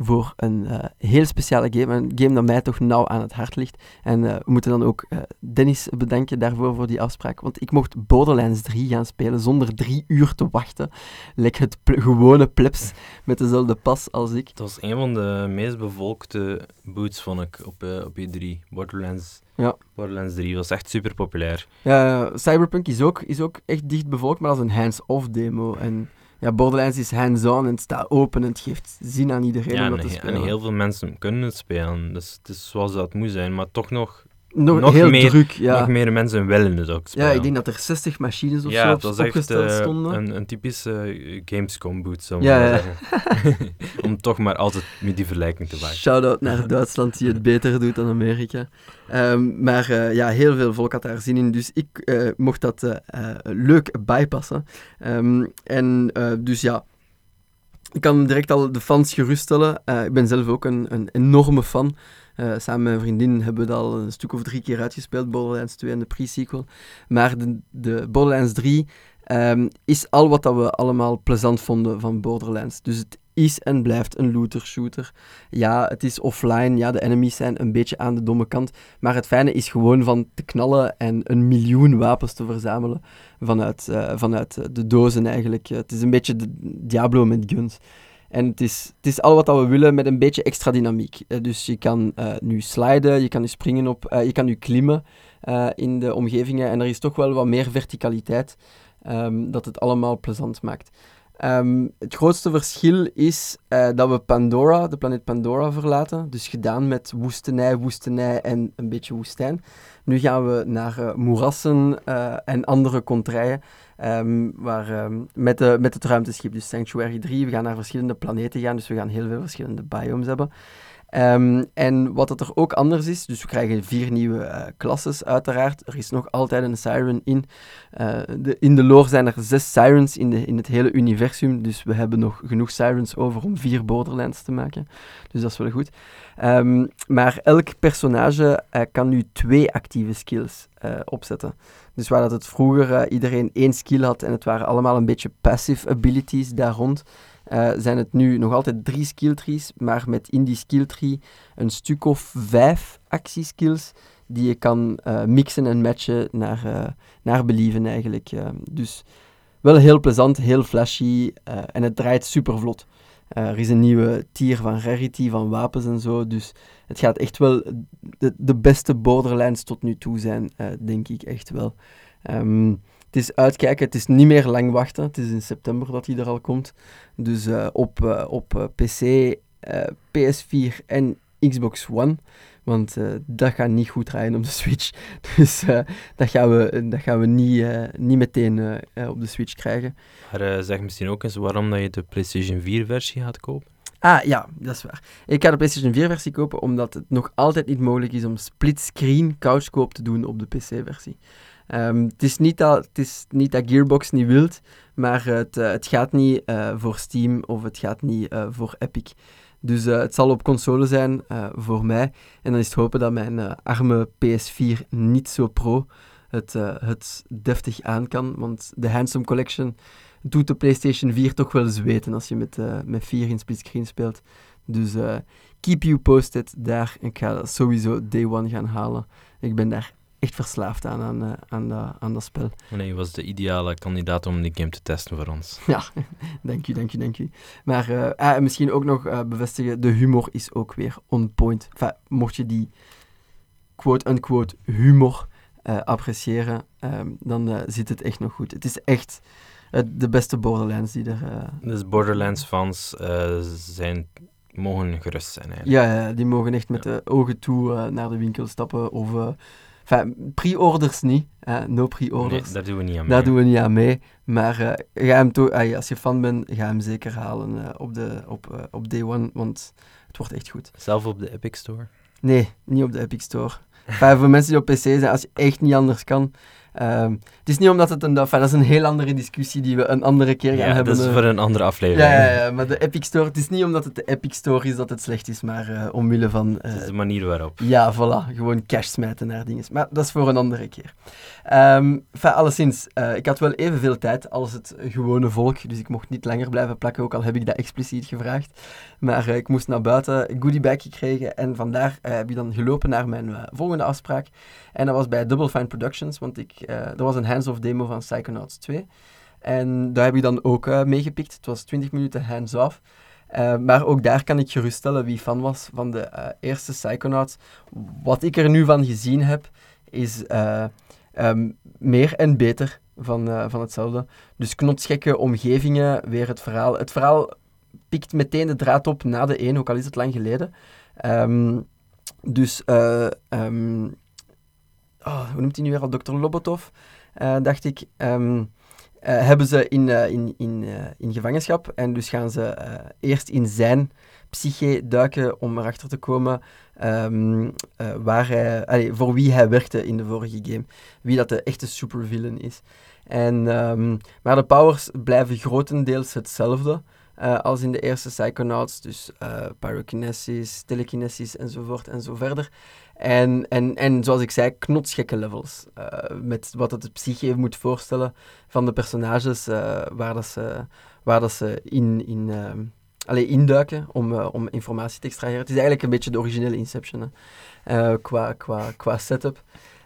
voor een eh, heel speciale game, een game dat mij toch nauw aan het hart ligt. En eh, we moeten dan ook eh, Dennis bedanken daarvoor, voor die afspraak, want ik mocht Borderlands 3 gaan spelen zonder drie uur te wachten, like het gewone plebs met dezelfde pas als ik. Het was een van de meest bevolkte boots, vond ik, op, op E3. Borderlands, Ja. Borderlands 3 was echt super populair. Ja, Cyberpunk is ook, is ook echt dicht bevolkt, maar dat is een hands-off demo. En ja, Borderlands is hands-on en het staat open en het geeft zin aan iedereen Ja, om en, dat te spelen. en heel veel mensen kunnen het spelen. Dus het is zoals dat moet zijn, maar toch nog, nog, nog heel meer- druk, ja. nog meer mensen willen het ook spelen. ja, ik denk dat er 60 machines of ja, zo op- was echt opgesteld eh, stonden. een, een typische eh, Gamescom boot, zou Ja, maar ja. zeggen. Om toch maar altijd met die vergelijking te maken. Shout-out naar Duitsland die het beter doet dan Amerika. Ehm, maar eh, ja, heel veel volk had daar zin in, dus ik eh, mocht dat leuk bijpassen. Ehm, en dus ja, ik kan direct al de fans geruststellen. Ik ben zelf ook een, een enorme fan. Uh, samen met mijn vriendin hebben we dat al een stuk of drie keer uitgespeeld, Borderlands 2 en de pre-sequel. Maar de, de Borderlands 3 um, is al wat dat we allemaal plezant vonden van Borderlands. Dus het is en blijft een looter-shooter. Ja, het is offline. Ja, de enemies zijn een beetje aan de domme kant. Maar het fijne is gewoon van te knallen en een miljoen wapens te verzamelen vanuit, uh, vanuit de dozen eigenlijk. Het is een beetje de Diablo met guns. En het is, het is al wat dat we willen met een beetje extra dynamiek. Uh, dus je kan uh, nu sliden, je kan nu springen op, je kan nu klimmen in de omgevingen. En er is toch wel wat meer verticaliteit um, dat het allemaal plezant maakt. Um, het grootste verschil is dat we Pandora, de planeet Pandora, verlaten. Dus gedaan met woestenij, woestenij en een beetje woestijn. Nu gaan we naar moerassen en andere contraien. Um, waar, um, met, de, met het ruimteschip, dus Sanctuary 3. We gaan naar verschillende planeten gaan, dus we gaan heel veel verschillende biomes hebben. Um, en wat het er ook anders is, dus we krijgen vier nieuwe uh, klasses uiteraard. Er is nog altijd een siren in. Uh, de, in de lore zijn er zes sirens in, de, in het hele universum, dus we hebben nog genoeg sirens over om vier Borderlands te maken. Dus dat is wel goed. Maar elk personage uh, kan nu twee actieve skills opzetten. Dus waar dat het vroeger iedereen één skill had en het waren allemaal een beetje passive abilities daar rond, uh, zijn het nu nog altijd drie skill trees, maar met in die skill tree een stuk of vijf actieskills die je kan uh, mixen en matchen naar, naar believen eigenlijk. dus wel heel plezant, heel flashy en het draait super vlot. Er is een nieuwe tier van rarity, van wapens en zo, dus het gaat echt wel de, de beste Borderlands tot nu toe zijn, denk ik echt wel. Um, het is uitkijken, het is niet meer lang wachten. Het is in september dat hij er al komt. Dus uh, op, op PC, PS4 en Xbox One. Want dat gaat niet goed draaien op de Switch. Dus dat gaan we, dat gaan we niet, niet meteen op de Switch krijgen. Maar zeg misschien ook eens waarom dat je de PlayStation 4-versie gaat kopen. Ah ja, dat is waar. Ik ga de PlayStation 4-versie kopen omdat het nog altijd niet mogelijk is om split-screen couchkoop te doen op de PC-versie. Um, het, is niet dat, het is niet dat Gearbox niet wilt, maar het, het gaat niet voor Steam of het gaat niet voor Epic. Dus het zal op console zijn voor mij. En dan is het hopen dat mijn arme PS4 niet zo pro het, het deftig aan kan. Want de Handsome Collection doet de PlayStation 4 toch wel zweten als je met, met 4 in split screen speelt. Dus keep you posted daar. Ik ga sowieso day one gaan halen. Ik ben daar echt verslaafd aan, aan, eh, aan, dat, aan dat spel. Nee, je was de ideale kandidaat om die game te testen voor ons. Ja, dank u, dank u, dank u. Maar uh, misschien ook nog uh, bevestigen, de humor is ook weer on point. Enfin, mocht je die quote-unquote humor uh, appreciëren, um, dan zit het echt nog goed. Het is echt de beste Borderlands die er... dus Borderlands-fans zijn mogen gerust zijn eigenlijk. Ja, ja, die mogen echt met de ogen toe naar de winkel stappen of Enfin, pre-orders niet. no pre-orders. Nee, daar doen we niet aan mee. Daar doen we niet aan mee. Maar uh, ga hem to uh, als je fan bent, ga hem zeker halen uh, op, de, op, op day one, want het wordt echt goed. Zelf op de Epic Store? Nee, niet op de Epic Store. enfin, voor mensen die op PC zijn, als je echt niet anders kan, Um, het is niet omdat het een... Enfin, dat is een heel andere discussie die we een andere keer gaan ja, hebben. dat is voor een andere aflevering. Ja, ja, ja, maar de Epic Store... Het is niet omdat het de Epic Store is dat het slecht is, maar uh, omwille van... Uh, het is de manier waarop. Ja, voilà. Gewoon cash smijten naar dingen. Maar dat is voor een andere keer. Um, enfin, alleszins, uh, ik had wel evenveel tijd als het gewone volk, dus ik mocht niet langer blijven plakken, ook al heb ik dat expliciet gevraagd. Maar ik moest naar buiten, goodiebag gekregen en vandaar heb ik dan gelopen naar mijn volgende afspraak. En dat was bij Double Fine Productions, want ik, er was een hands-off demo van Psychonauts 2. En daar heb ik dan ook meegepikt. Het was 20 minuten hands-off. Maar ook daar kan ik geruststellen wie fan was van de eerste Psychonauts. Wat ik er nu van gezien heb, is um, meer en beter van, van hetzelfde. Dus knotsgekke omgevingen, weer het verhaal. Het verhaal pikt meteen de draad op na de 1, ook al is het lang geleden. Um, dus um, oh, hoe noemt hij nu weer al, Dr. Lobotov, uh, dacht ik, um, uh, hebben ze in, in, in, in gevangenschap. En dus gaan ze eerst in zijn psyche duiken om erachter te komen waar hij, voor wie hij werkte in de vorige game. Wie dat de echte supervillain is. En, maar de powers blijven grotendeels hetzelfde. Eh, als in de eerste Psychonauts. Dus eh, pyrokinesis, telekinesis enzovoort en. En, en, en zoals ik zei, knotsgekke levels. eh, met wat het de psyche moet voorstellen van de personages, waar, dat ze, waar dat ze in, in, ehm, allee, induiken om, om informatie te extraheren. Het is eigenlijk een beetje de originele Inception qua, qua, qua setup.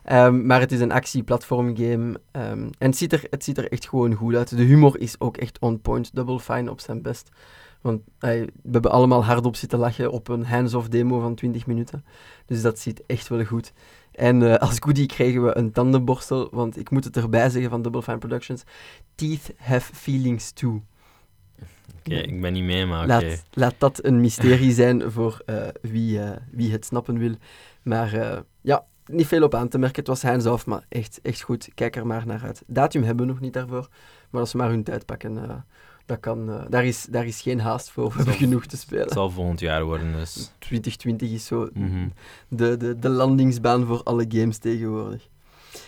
Ehm, maar het is een actie-platform-game. ehm, en het ziet, er, het ziet er echt gewoon goed uit. De humor is ook echt on point. Double Fine op zijn best. Want we hebben allemaal hardop zitten lachen op een hands-off demo van 20 minuten. Dus dat ziet echt wel goed. En eh, als goodie kregen we een tandenborstel. Want ik moet het erbij zeggen van Double Fine Productions. Teeth have feelings too. Oké, ik ben niet mee, maar oké. Laat, laat dat een mysterie zijn voor eh, wie, eh, wie het snappen wil. Maar ja, niet veel op aan te merken. Het was hands-off, maar echt, echt goed. Kijk er maar naar uit. Datum hebben we nog niet daarvoor. Maar als ze maar hun tijd pakken, eh, dat kan, eh, daar, is, daar is geen haast voor. We hebben genoeg te spelen. Het zal volgend jaar worden, dus... 2020 is zo Mhm. de, de, de landingsbaan voor alle games tegenwoordig.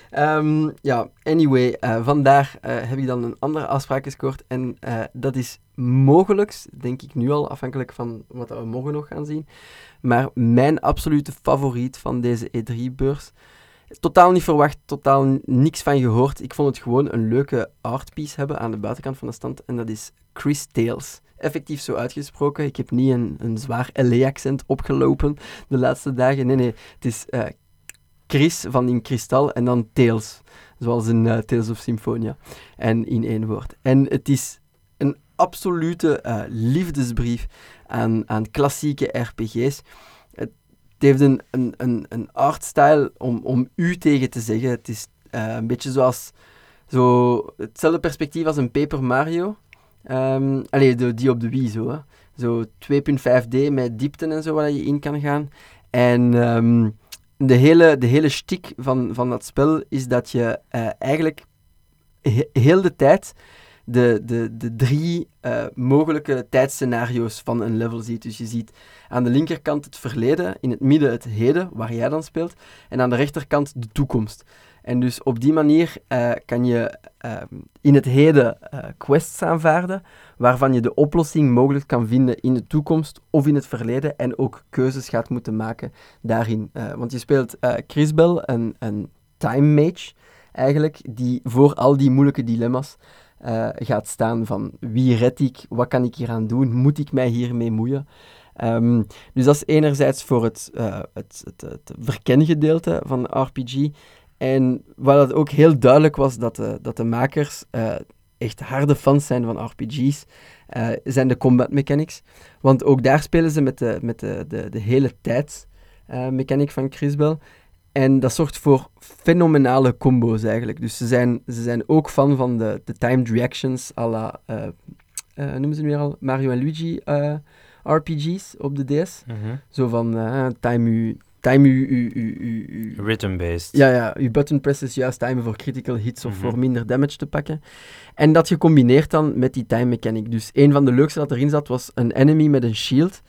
Ehm, ja, anyway, eh, vandaar heb ik dan een andere afspraak gescoord. En dat is mogelijk, denk ik nu al, afhankelijk van wat we morgen nog gaan zien. Maar mijn absolute favoriet van deze E3-beurs. Totaal niet verwacht, totaal niks van gehoord. Ik vond het gewoon een leuke artpiece hebben aan de buitenkant van de stand. En dat is Chris Tales. Effectief zo uitgesproken. Ik heb niet een, een zwaar LA-accent opgelopen de laatste dagen. Nee, nee. Het is eh, Chris van in kristal en dan Tales. Zoals in eh, Tales of Symphonia. En in één woord. En het is absolute eh, liefdesbrief aan, aan klassieke RPG's. Het, heeft een, een, een, artstyle om, om u tegen te zeggen. Het is eh, een beetje zoals zo, hetzelfde perspectief als een Paper Mario. Ehm allee, die op de Wii zo. Hè. Zo 2.5D met diepten en zo waar je in kan gaan. En ehm, de hele, de hele shtick van, van dat spel is dat je eh, eigenlijk he- heel de tijd de, de, de drie eh, mogelijke tijdscenario's van een level ziet. Dus je ziet aan de linkerkant het verleden, in het midden het heden, waar jij dan speelt, en aan de rechterkant de toekomst. En dus op die manier eh, kan je ehm, in het heden eh, quests aanvaarden, waarvan je de oplossing mogelijk kan vinden in de toekomst of in het verleden, en ook keuzes gaat moeten maken daarin. Want je speelt Crisbel, een, een time mage, eigenlijk, die voor al die moeilijke dilemma's eh, gaat staan van wie red ik, wat kan ik hier aan doen, moet ik mij hiermee moeien? Ehm, dus dat is enerzijds voor het, eh, het, het, het verkengedeelte van de RPG. En wat het ook heel duidelijk was, dat de, dat de makers eh, echt harde fans zijn van RPG's, zijn de combat mechanics. Want ook daar spelen ze met de, met de, de, de hele tijd mechanic van Crisbel. En dat zorgt voor fenomenale combo's eigenlijk. Dus ze zijn, ze zijn ook fan van de, de timed reactions à la, eh, eh, noemen ze nu weer al, Mario en Luigi eh, RPG's op de DS. Mhm. Zo van, time u, time u, u, u, u, u- Rhythm-based. ja, ja, je button presses juist timen voor critical hits of Mhm. voor minder damage te pakken. En dat gecombineerd dan met die time mechanic. Dus een van de leukste dat erin zat was een enemy met een shield.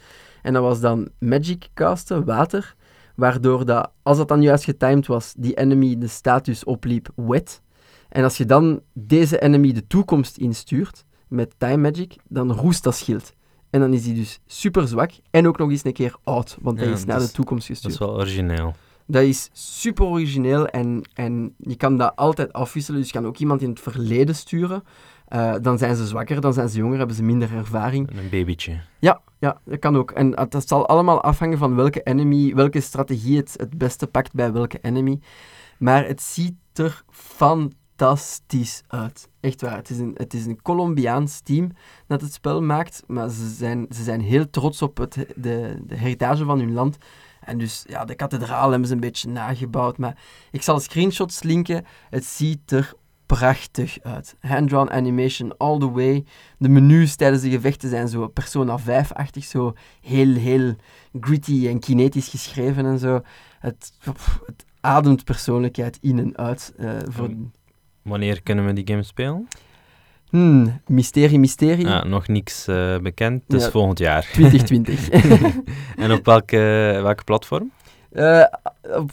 En dat was dan magic casten, water. Waardoor dat, als dat dan juist getimed was, die enemy de status opliep wet. En als je dan deze enemy de toekomst instuurt met time magic, dan roest dat schild. En dan is die dus super zwak en ook nog eens een keer oud, want hij Ja, is naar dat de toekomst Dat gestuurd. is wel origineel. Dat is super origineel en, en je kan dat altijd afwisselen. Dus je kan ook iemand in het verleden sturen. Eh, dan zijn ze zwakker, dan zijn ze jonger, hebben ze minder ervaring. En een babytje. Ja, ja, dat kan ook. En dat zal allemaal afhangen van welke enemy, welke strategie het het beste pakt bij welke enemy. Maar het ziet er fantastisch uit. Echt waar. Het is een, het is een Colombiaans team dat het spel maakt. Maar ze zijn, ze zijn heel trots op het, de, de heritage van hun land. En dus, ja, de kathedraal hebben ze een beetje nagebouwd. Maar ik zal screenshots linken. Het ziet er prachtig uit. Hand-drawn animation all the way. De menus tijdens de gevechten zijn zo Persona 5-achtig, zo heel, heel gritty en kinetisch geschreven en zo. Het, ademt persoonlijkheid in en uit. eh, voor... En- Wanneer kunnen we die game spelen? Hmm, mysterie, mysterie. Ah, nog niks eh, bekend, dus Ja. volgend jaar. 2020. en op welke, welke platform? Eh,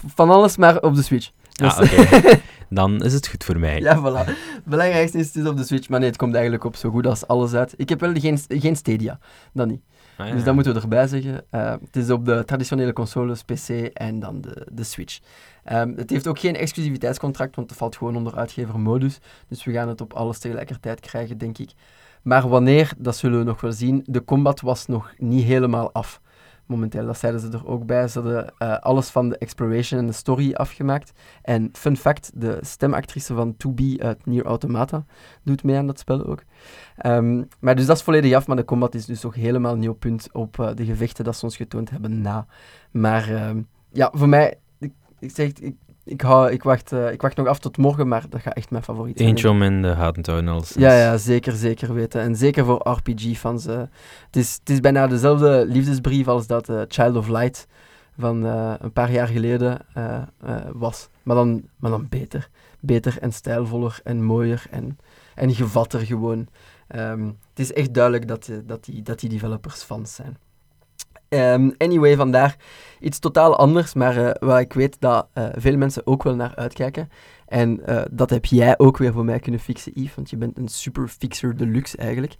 van alles maar op de Switch. Dus- Ah, oké. dan is het goed voor mij. Ja, voilà. Het belangrijkste is het is op de Switch, maar nee, het komt eigenlijk op zo goed als alles uit. Ik heb wel geen, geen Stadia, dat niet. Ah, ja. Dus dat moeten we erbij zeggen. Eh, het is op de traditionele consoles, PC en dan de, de Switch. Ehm, het heeft ook geen exclusiviteitscontract, want het valt gewoon onder uitgevermodus. Dus we gaan het op alles tegelijkertijd krijgen, denk ik. Maar wanneer, dat zullen we nog wel zien. De combat was nog niet helemaal af. Momenteel, dat zeiden ze er ook bij. Ze hadden eh, alles van de exploration en de story afgemaakt. En fun fact, de stemactrice van 2B uit Nier Automata doet mee aan dat spel ook. Ehm, maar dus dat is volledig af, maar de combat is dus nog helemaal niet op punt op eh, de gevechten dat ze ons getoond hebben na. Maar ehm, ja, voor mij, ik, ik zeg, ik, ik, hou, ik, wacht, eh, ik wacht nog af tot morgen, maar dat gaat echt mijn favoriet zijn. Eentje om in de. Ja, ja, zeker, zeker weten. En zeker voor RPG-fans. eh. het, is, het is bijna dezelfde liefdesbrief als dat eh, Child of Light van een paar jaar geleden was. Maar dan, maar dan beter. Beter en stijlvoller en mooier en, en gevatter gewoon. Ehm, het is echt duidelijk dat, dat, die, dat die developers fans zijn. Ehm, anyway, vandaar iets totaal anders, maar eh, waar ik weet dat eh, veel mensen ook wel naar uitkijken. En eh, dat heb jij ook weer voor mij kunnen fixen, Yves, want je bent een super fixer deluxe eigenlijk.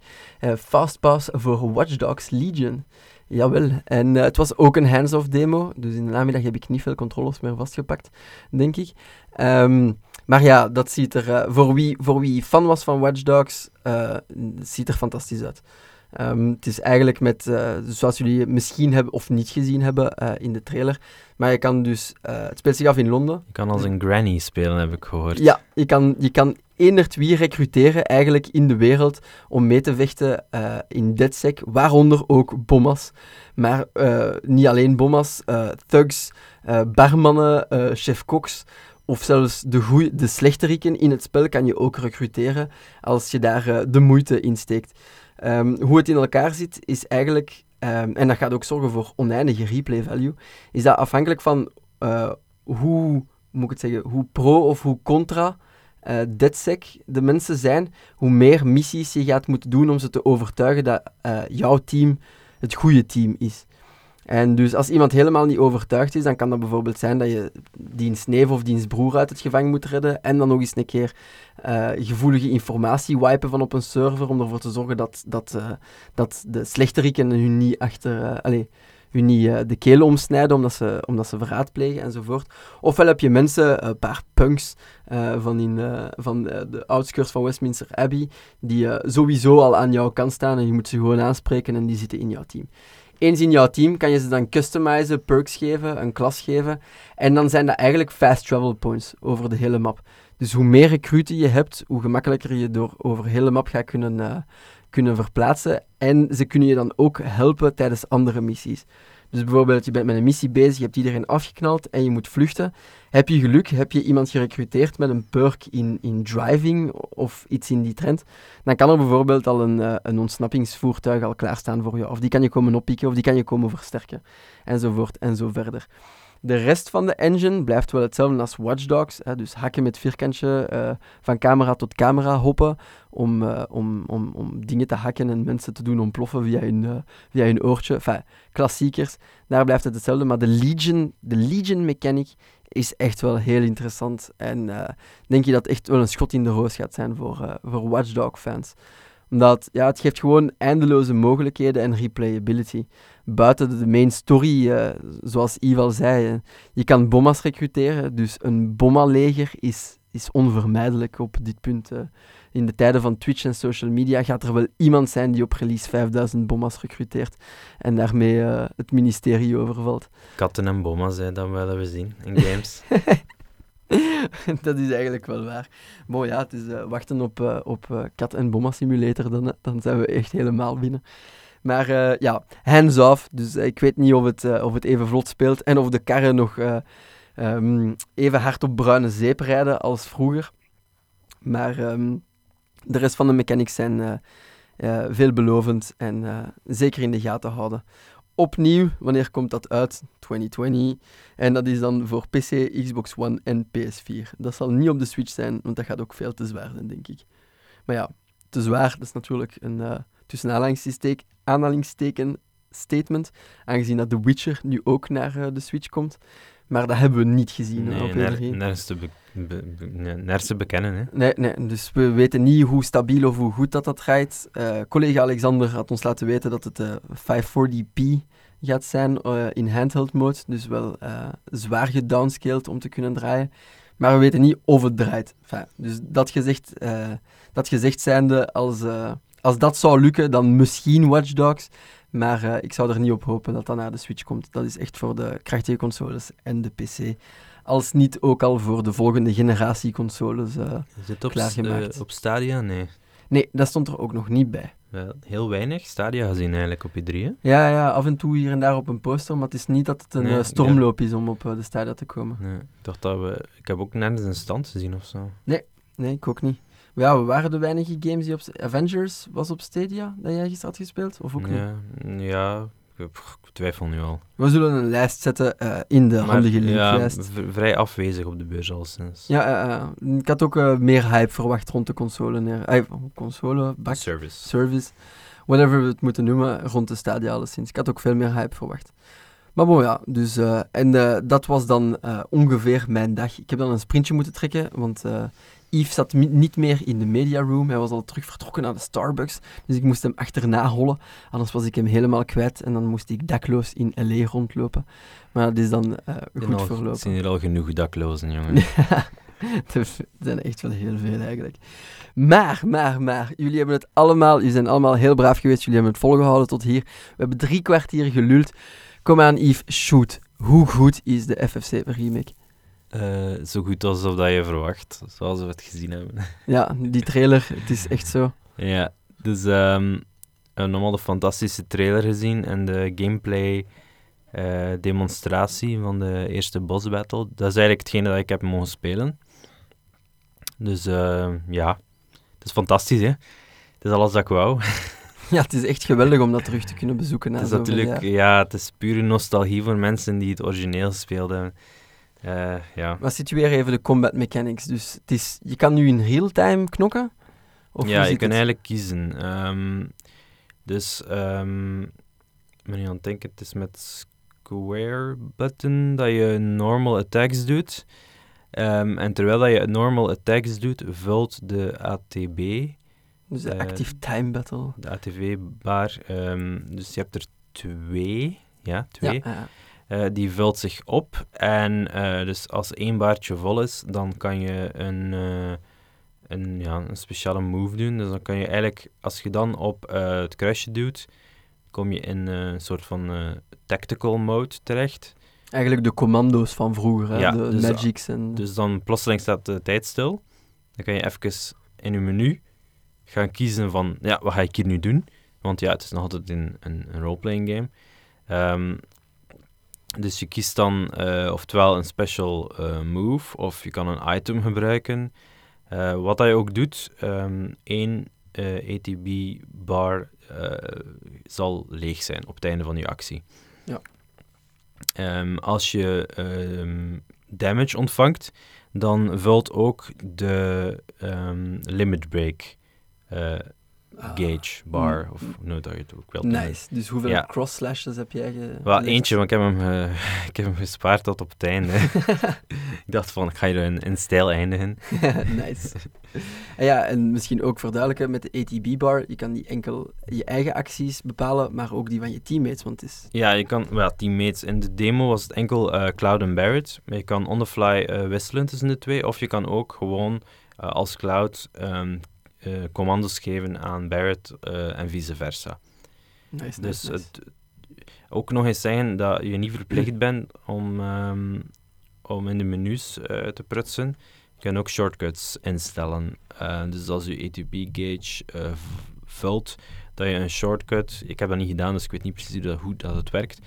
Fastpass voor Watch Dogs Legion. Jawel, en het was ook een hands-off demo, dus in de namiddag heb ik niet veel controllers meer vastgepakt, denk ik. Ehm, maar ja, dat ziet er, voor, wie, voor wie fan was van Watch Dogs, ziet er fantastisch uit. Ehm, het is eigenlijk met, eh, zoals jullie misschien hebben of niet gezien hebben eh, in de trailer, maar je kan dus, eh, het speelt zich af in Londen. Je kan als een granny spelen, heb ik gehoord. Ja, je kan, je kan eenderd wie recruteren eigenlijk in de wereld om mee te vechten in DedSec, waaronder ook bommas. Maar niet alleen bommas, eh, thugs, barmannen, chef-koks of zelfs de, goeie, de slechteriken in het spel kan je ook recruteren als je daar de moeite in steekt. Ehm, hoe het in elkaar zit is eigenlijk, ehm, en dat gaat ook zorgen voor oneindige replay value, is dat afhankelijk van eh, hoe, moet ik het zeggen, hoe pro of hoe contra eh DedSec de mensen zijn, hoe meer missies je gaat moeten doen om ze te overtuigen dat eh, jouw team het goede team is. En dus als iemand helemaal niet overtuigd is, dan kan dat bijvoorbeeld zijn dat je diens neef of diens broer uit het gevangen moet redden en dan nog eens een keer eh, gevoelige informatie wipen van op een server om ervoor te zorgen dat, dat, eh, dat de slechteriken hun niet achter... eh, allee, hun niet de keel omsnijden omdat ze, omdat ze verraad plegen enzovoort. Ofwel heb je mensen, een paar punks van, in, van de outskirts van Westminster Abbey, die sowieso al aan jouw kant staan en je moet ze gewoon aanspreken en die zitten in jouw team. Eens in jouw team kan je ze dan customizen, perks geven, een klas geven. En dan zijn dat eigenlijk fast travel points over de hele map. Dus hoe meer recruten je hebt, hoe gemakkelijker je door over de hele map gaat kunnen, eh, kunnen verplaatsen. En ze kunnen je dan ook helpen tijdens andere missies. Dus bijvoorbeeld, je bent met een missie bezig, je hebt iedereen afgeknald en je moet vluchten. Heb je geluk, heb je iemand gerecruiteerd met een perk in, in driving of iets in die trend, dan kan er bijvoorbeeld al een, eh, een ontsnappingsvoertuig al klaarstaan voor je. Of die kan je komen oppikken, of die kan je komen versterken. Enzovoort en zo verder. De rest van de engine blijft wel hetzelfde als Watch Dogs. Hè, dus hakken met vierkantje, eh, van camera tot camera hoppen. Om, eh, om, om, om dingen te hakken en mensen te doen ontploffen via hun, via hun oortje. Enfin, klassiekers. Daar blijft het hetzelfde. Maar de Legion, de Legion mechanic is echt wel heel interessant. En eh, denk je dat echt wel een schot in de roos gaat zijn voor, eh, voor Watch Dog fans. Omdat ja, het geeft gewoon eindeloze mogelijkheden en replayability. Buiten de main story, eh, zoals Yves al zei, je kan bommas recruteren. Dus een bomma-leger is, is onvermijdelijk op dit punt. In de tijden van Twitch en social media gaat er wel iemand zijn die op release 5000 bommas recruteert. En daarmee eh, het ministerie overvalt. Katten en bomma's, hè, dat willen we zien in games. dat is eigenlijk wel waar. Mooi ja, het is eh, wachten op, eh, op Kat en Bomma Simulator, dan, dan zijn we echt helemaal binnen. Maar ja, hands off. Dus ik weet niet of het, of het even vlot speelt en of de karren nog eh, ehm, even hard op bruine zeep rijden als vroeger. Maar ehm, de rest van de mechanics zijn eh, eh, veelbelovend en eh, zeker in de gaten houden. Opnieuw, wanneer komt dat uit? 2020. En dat is dan voor PC, Xbox One en PS4. Dat zal niet op de Switch zijn, want dat gaat ook veel te zwaar zijn, denk ik. Maar ja, te zwaar, dat is natuurlijk een uh, tussen aanhalingsteken, aanhalingsteken statement, aangezien dat The Witcher nu ook naar de Switch komt. Maar dat hebben we niet gezien Nee, op E3. nergens te, be- te bekennen. Hè. Nee, nee, dus we weten niet hoe stabiel of hoe goed dat dat draait. Eh, collega Alexander had ons laten weten dat het eh 540p gaat zijn eh, in handheld mode. Dus wel zwaar gedownscaled om te kunnen draaien. Maar we weten niet of het draait. Dus dat gezegd, dat gezegd zijnde, als, als dat zou lukken, dan misschien Watch Dogs. Maar ik zou er niet op hopen dat dat naar de Switch komt. Dat is echt voor de krachtige consoles en de PC. Als niet ook al voor de volgende generatie consoles. Is het op, Klaargemaakt. eh, op Stadia? Nee. Nee, dat stond er ook nog niet bij. Wel, heel weinig Stadia gezien eigenlijk op E3. Hè? Ja, ja, af en toe hier en daar op een poster, maar het is niet dat het een Nee, eh, stormloop is om op de Stadia te komen. Nee, ik dacht dat we... Ik heb ook nergens een stand gezien of zo. Nee, ik ook niet. Ja, we waren de weinige games die op... Avengers was op Stadia, dat jij gisteren had gespeeld? Of ook niet? Ja, ja ik, twijfel nu al. We zullen een lijst zetten eh, in de Maar, handige ja, linklijst. v- vrij afwezig op de beurs al sinds. Ja, eh, ik had ook meer hype verwacht rond de console. neer- console, bak, Service. service, whatever we het moeten noemen, rond de Stadia alleszins. Ik had ook veel meer hype verwacht. Maar bon, ja, dus... en dat was dan ongeveer mijn dag. Ik heb dan een sprintje moeten trekken, want Yves zat niet meer in de media room. Hij was al terug vertrokken naar de Starbucks, dus ik moest hem achterna hollen. Anders was ik hem helemaal kwijt en dan moest ik dakloos in L.A. rondlopen. Maar dat is dan En goed al- verlopen. Het zijn hier al genoeg daklozen, jongen. er zijn echt wel heel veel eigenlijk. Maar, maar, maar, jullie hebben het allemaal, jullie zijn allemaal heel braaf geweest, jullie hebben het volgehouden tot hier. We hebben drie kwartier geluld. Kom aan Yves, shoot. Hoe goed is de FF7 remake? Eh, zo goed alsof dat je verwacht, zoals we het gezien hebben. Ja, die trailer, het is echt zo. ja, dus ehm, we hebben allemaal de fantastische trailer gezien en de gameplay eh, demonstratie van de eerste boss battle. Dat is eigenlijk hetgene dat ik heb mogen spelen. Dus eh, ja, het is fantastisch hè. Het is alles dat ik wou. Ja, het is echt geweldig om dat terug te kunnen bezoeken. Het is natuurlijk, ja, het is pure nostalgie voor mensen die het origineel speelden. Eh, ja. Maar situeer even de combat mechanics. Dus het is, je kan nu in real-time knokken? Of ja, je het? eigenlijk kiezen. Ehm, dus, ehm ik ben aan het denken, het is met square button dat je normal attacks doet. Ehm, en terwijl dat je normal attacks doet, vult de ATB, Dus de eh, active time battle. de ATV-baar, ehm, dus je hebt er twee, ja, twee. Ja, ja. Eh, die vult zich op. En eh, dus als één baardje vol is, dan kan je een, eh, een, ja, een speciale move doen. Dus dan kan je eigenlijk, als je dan op het kruisje duwt, kom je in een soort van tactical mode terecht. Eigenlijk de commando's van vroeger, hè? Ja, de dus- magics en... Dus dan plotseling staat de tijd stil. Dan kan je even in je menu gaan kiezen van, ja, wat ga ik hier nu doen? Want ja, het is nog altijd een, een, een roleplaying game. Ehm, dus je kiest dan eh, oftewel een special eh, move, of je kan een item gebruiken. Eh, wat dat je ook doet, ehm één ATB-bar eh, zal leeg zijn op het einde van je actie. Ja. Ehm, als je ehm, damage ontvangt, dan vult ook de limit break gauge bar, of hoe nou dat je het ook wilt noemen. Nice. Dus hoeveel Ja. cross slashes heb jij ge... Wel, eentje, want ik heb hem, ik heb hem gespaard tot op het einde. ik dacht van, ik ga hier in, in stijl eindigen. nice. En ja, en misschien ook verduidelijken met de ATB-bar. Je kan die enkel je eigen acties bepalen, maar ook die van je teammates. Want het is... Ja, je kan, wel, teammates. In de demo was het enkel eh, Cloud en Barrett. Maar je kan on the fly eh, wisselen tussen de twee. Of je kan ook gewoon eh, als Cloud ehm, eh, commando's geven aan Barrett eh, en vice versa. Nice, Dus nice, het, ook nog eens zeggen dat je niet verplicht bent om, ehm, om in de menus eh, te prutsen. Je kan ook shortcuts instellen. Dus als je ATB-gauge eh, v- vult, dat je een shortcut... Ik heb dat niet gedaan, dus ik weet niet precies hoe dat, hoe dat het werkt.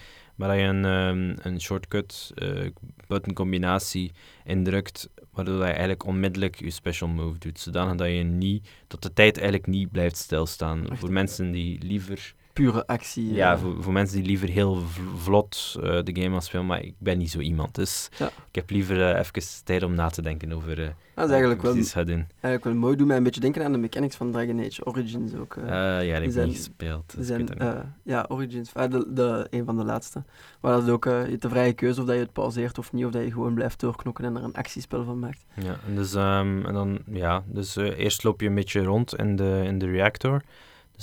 Maar dat je een, ehm, een shortcut eh button combinatie indrukt, waardoor je eigenlijk onmiddellijk je special move doet. Zodanig dat je niet... Dat de tijd eigenlijk niet blijft stilstaan. Echt? Voor mensen die liever... Pure actie. Ja, eh. voor, voor mensen die liever heel vlot eh, de game gaan spelen, maar ik ben niet zo iemand. Dus Ja. ik heb liever eh, even tijd om na te denken over eh, dat is wat eigenlijk ik wel, precies ga doen. eigenlijk wel mooi. Doet mij een beetje denken aan de mechanics van Dragon Age Origins ook. ja, die heb ik niet gespeeld. Dus ik zijn, ja, Origins, eh, de, de, een van de laatste. Maar dat is ook je de vrije keuze of dat je het pauzeert of niet, of dat je gewoon blijft doorknokken en er een actiespel van maakt. Ja, en dus, ehm, en dan, ja, dus eerst loop je een beetje rond in de, in de reactor.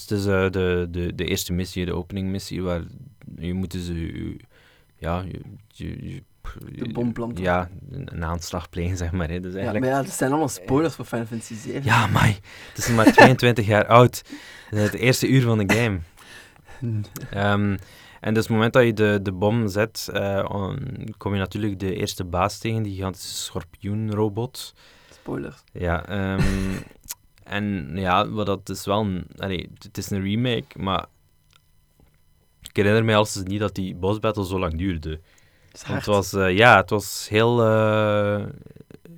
Dus het is eh, de, de, de eerste missie, de openingmissie, waar je moet dus je- je- ja, je, je, De bom planten. Ja, een, een aanslag plegen, zeg maar. Hè. Dus Ja, eigenlijk, maar ja, dat zijn allemaal spoilers voor Final Fantasy 7. Ja, mai. Het is maar 22 jaar oud. Het is het eerste uur van de game. Ehm, en dus het moment dat je de, de bom zet, eh, on- kom je natuurlijk de eerste baas tegen, die gigantische schorpioenrobot. Spoilers. Ja, ehm, en ja, wat dat is wel een... allee, het is een remake, maar ik herinner mij als niet dat die boss battle zo lang duurde. Want het was, eh, ja, het was heel eh,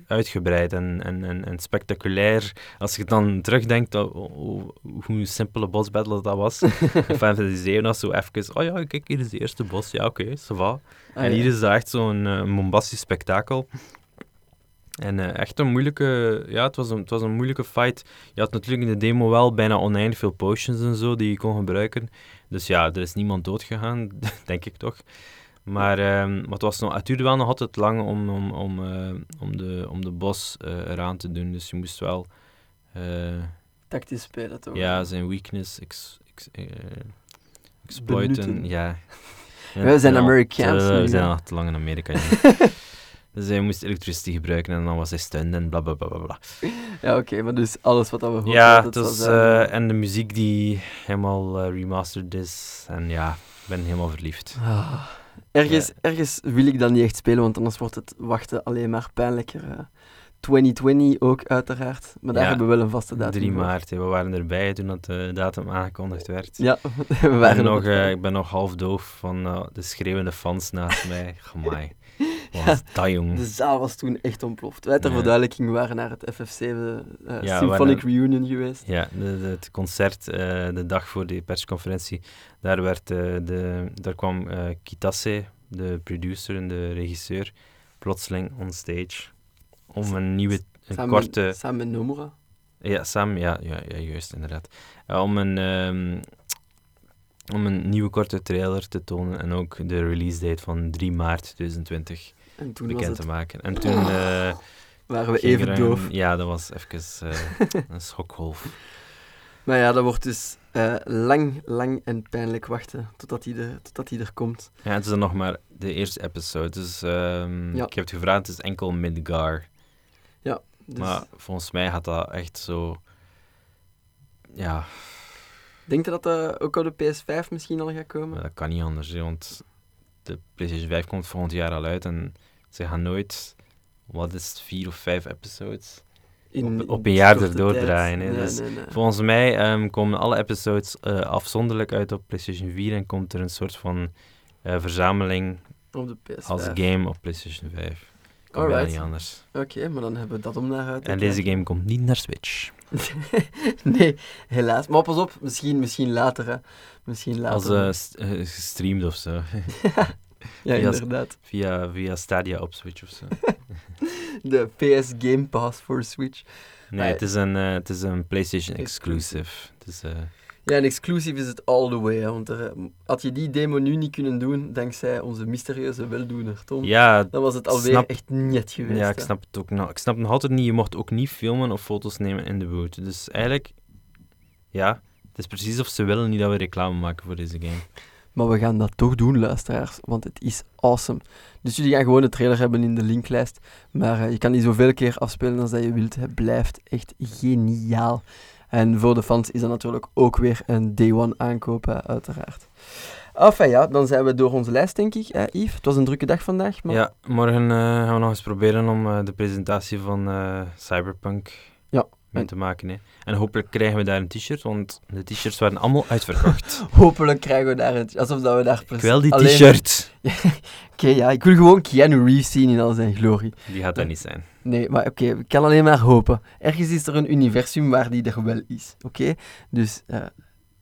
uitgebreid en, en, en, en spectaculair. Als je dan terugdenkt hoe, hoe simpele boss battle dat was. Fantasy 7 was zo even, oh ja, kijk, hier is de eerste boss. Ja, oké, ça va. Ah, en ja. hier is dat echt zo'n eh, bombastisch spektakel. En eh, echt een moeilijke, ja, het was een, het was een moeilijke fight. Je had natuurlijk in de demo wel bijna oneindig veel potions en zo die je kon gebruiken. Dus ja, er is niemand dood gegaan, denk ik toch. Maar, ehm, maar het, was nog, het duurde wel nog altijd lang om, om, om, eh, om, de, om de boss eh, eraan te doen. Dus je moest wel Tactisch spelen toch? ja, zijn weakness ex, ex- exploiten. Ja. We zijn Amerikaans We zijn al te lang in Amerika. ja. Dus hij moest elektriciteit gebruiken en dan was hij stun en bla bla bla bla. Ja, oké, maar dus alles wat we horen Ja, dat eh, en de muziek die helemaal eh, remastered is. En ja, ik ben helemaal verliefd. Ah, ergens, ergens wil ik dat niet echt spelen, want anders wordt het wachten alleen maar pijnlijker. eh. 2020 ook, uiteraard. Maar daar Ja, hebben we wel een vaste datum 3 voor. maart, hè, we waren erbij toen dat de datum aangekondigd werd. Ja, we ik, waren ben nog, ik ben nog half doof van de schreeuwende fans naast mij. Gemai. Was dat, jong? De zaal was toen echt ontploft. Wij ter Ja. verduidelijking waren naar het FF7 eh, Ja, Symphonic waren- Reunion geweest. Ja, de, de- het concert, eh, de dag voor die persconferentie, daar, werd, eh, de, daar kwam Kitase, de producer en de regisseur, plotseling on stage om een nieuwe, een Samen, korte... samen met Nomura. Ja, Sam, ja, ja, ja juist, inderdaad. Om, een, ehm, om een nieuwe korte trailer te tonen en ook de release date van 3 maart 2020 En toen was bekend het, te maken. En toen... eh, waren we even een- doof. Ja, dat was even eh, een schokgolf. Maar ja, dat wordt dus eh, lang, lang en pijnlijk wachten totdat hij er, totdat hij er komt. Ja, het is dan nog maar de eerste episode. Dus ehm, Ja. ik heb het gevraagd, het is enkel Midgar. Dus Maar volgens mij gaat dat echt zo... Ja, denk je dat dat ook op de PS5 misschien al gaat komen? dat kan niet anders. hè, Want de PlayStation 5 komt volgend jaar al uit en ze gaan nooit... Wat is het, vier of vijf episodes? In- op- een jaar erdoor tijd. draaien, Nee, dus nee, nee. Volgens mij ehm, komen alle episodes eh, afzonderlijk uit op PlayStation 4 en komt er een soort van eh, verzameling Op de PS5. als game op PlayStation 5. Kan Alright. niet anders. Oké, maar dan hebben we dat om naar uit te En deze game komt niet naar Switch. nee, helaas. Maar pas op, misschien, misschien later. Hè. Misschien later. Als st- eh, gestreamd of zo. ja, via- inderdaad. via, via Stadia op Switch of zo. De PS Game Pass voor Switch. Nee, het is een, eh, het is een PlayStation Exclusive. exclusive. Het is, eh, Ja, en exclusief is het all the way. Hè, want er, eh, had je die demo nu niet kunnen doen, dankzij onze mysterieuze weldoener, Tom, ja, dan was het alweer snap- echt net geweest. ja, ik hè. snap het ook nog. Ik snap nog altijd niet, je mocht ook niet filmen of foto's nemen in de boot. Dus eigenlijk, ja, het is precies of ze willen niet dat we reclame maken voor deze game. Maar we gaan dat toch doen, luisteraars, want het is awesome. Dus jullie gaan gewoon de trailer hebben in de linklijst. Maar eh, je kan die zoveel keer afspelen als dat je wilt. Het blijft echt geniaal. En voor de fans is dat natuurlijk ook weer een day one aankoop, hè, uiteraard. Enfin ja, dan zijn we door onze lijst, denk ik. Eh, Yves, het was een drukke dag vandaag. Maar... Ja, morgen gaan we nog eens proberen om de presentatie van Cyberpunk mee en- te maken. Hè. En hopelijk krijgen we daar een t-shirt, want de t-shirts waren allemaal uitverkocht. Hopelijk krijgen we daar een... Alsof dat we daar... Ik wil die alleen- t-shirt! Oké, ja, ik wil gewoon Keanu Reeves zien in al zijn glorie. Die gaat dat niet zijn. Nee, maar oké, ik kan alleen maar hopen. Ergens is er een universum waar die er wel is, oké? Dus eh,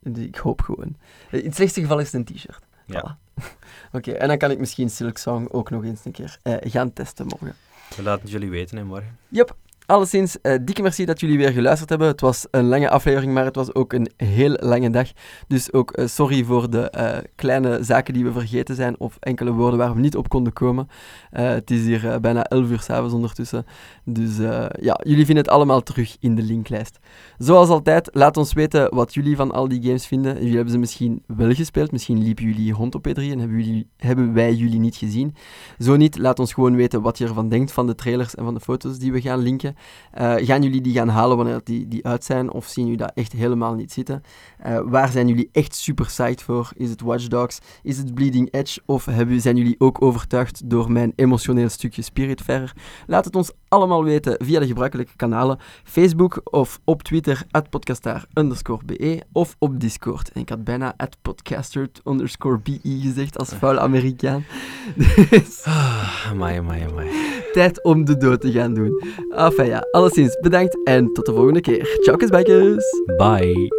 Dus ik hoop gewoon. In het slechtste geval is het een t-shirt. Ja. Voilà. Oké, en dan kan ik misschien Silk Song ook nog eens een keer eh, gaan testen morgen. We laten het jullie weten, hè, morgen. Yep. Alleszins, eh, dikke merci dat jullie weer geluisterd hebben. Het was een lange aflevering, maar het was ook een heel lange dag. Dus ook eh, sorry voor de eh, kleine zaken die we vergeten zijn of enkele woorden waar we niet op konden komen. Het is hier bijna 11 uur s'avonds ondertussen. Dus ja, jullie vinden het allemaal terug in de linklijst. Zoals altijd, laat ons weten wat jullie van al die games vinden. Jullie hebben ze misschien wel gespeeld, misschien liepen jullie rond op E3 en hebben, jullie, hebben wij jullie niet gezien. Zo niet, laat ons gewoon weten wat je ervan denkt van de trailers en van de foto's die we gaan linken. Eh, gaan jullie die gaan halen wanneer die, die uit zijn of zien jullie dat echt helemaal niet zitten? Eh, waar zijn jullie echt super psyched voor? Is het Watch Dogs? Is het Bleeding Edge? Of hebben, zijn jullie ook overtuigd door mijn emotioneel stukje Spiritfarer? Laat het ons allemaal weten via de gebruikelijke kanalen. Facebook of op Twitter, at podcastaar be of op Discord. En ik had bijna at podcaster underscore gezegd als vuil Amerikaan. Dus Ah, amai. Tijd om de dood te gaan doen. Enfin ja, alleszins bedankt en tot de volgende keer. Ciao, kusbijkers! Bye.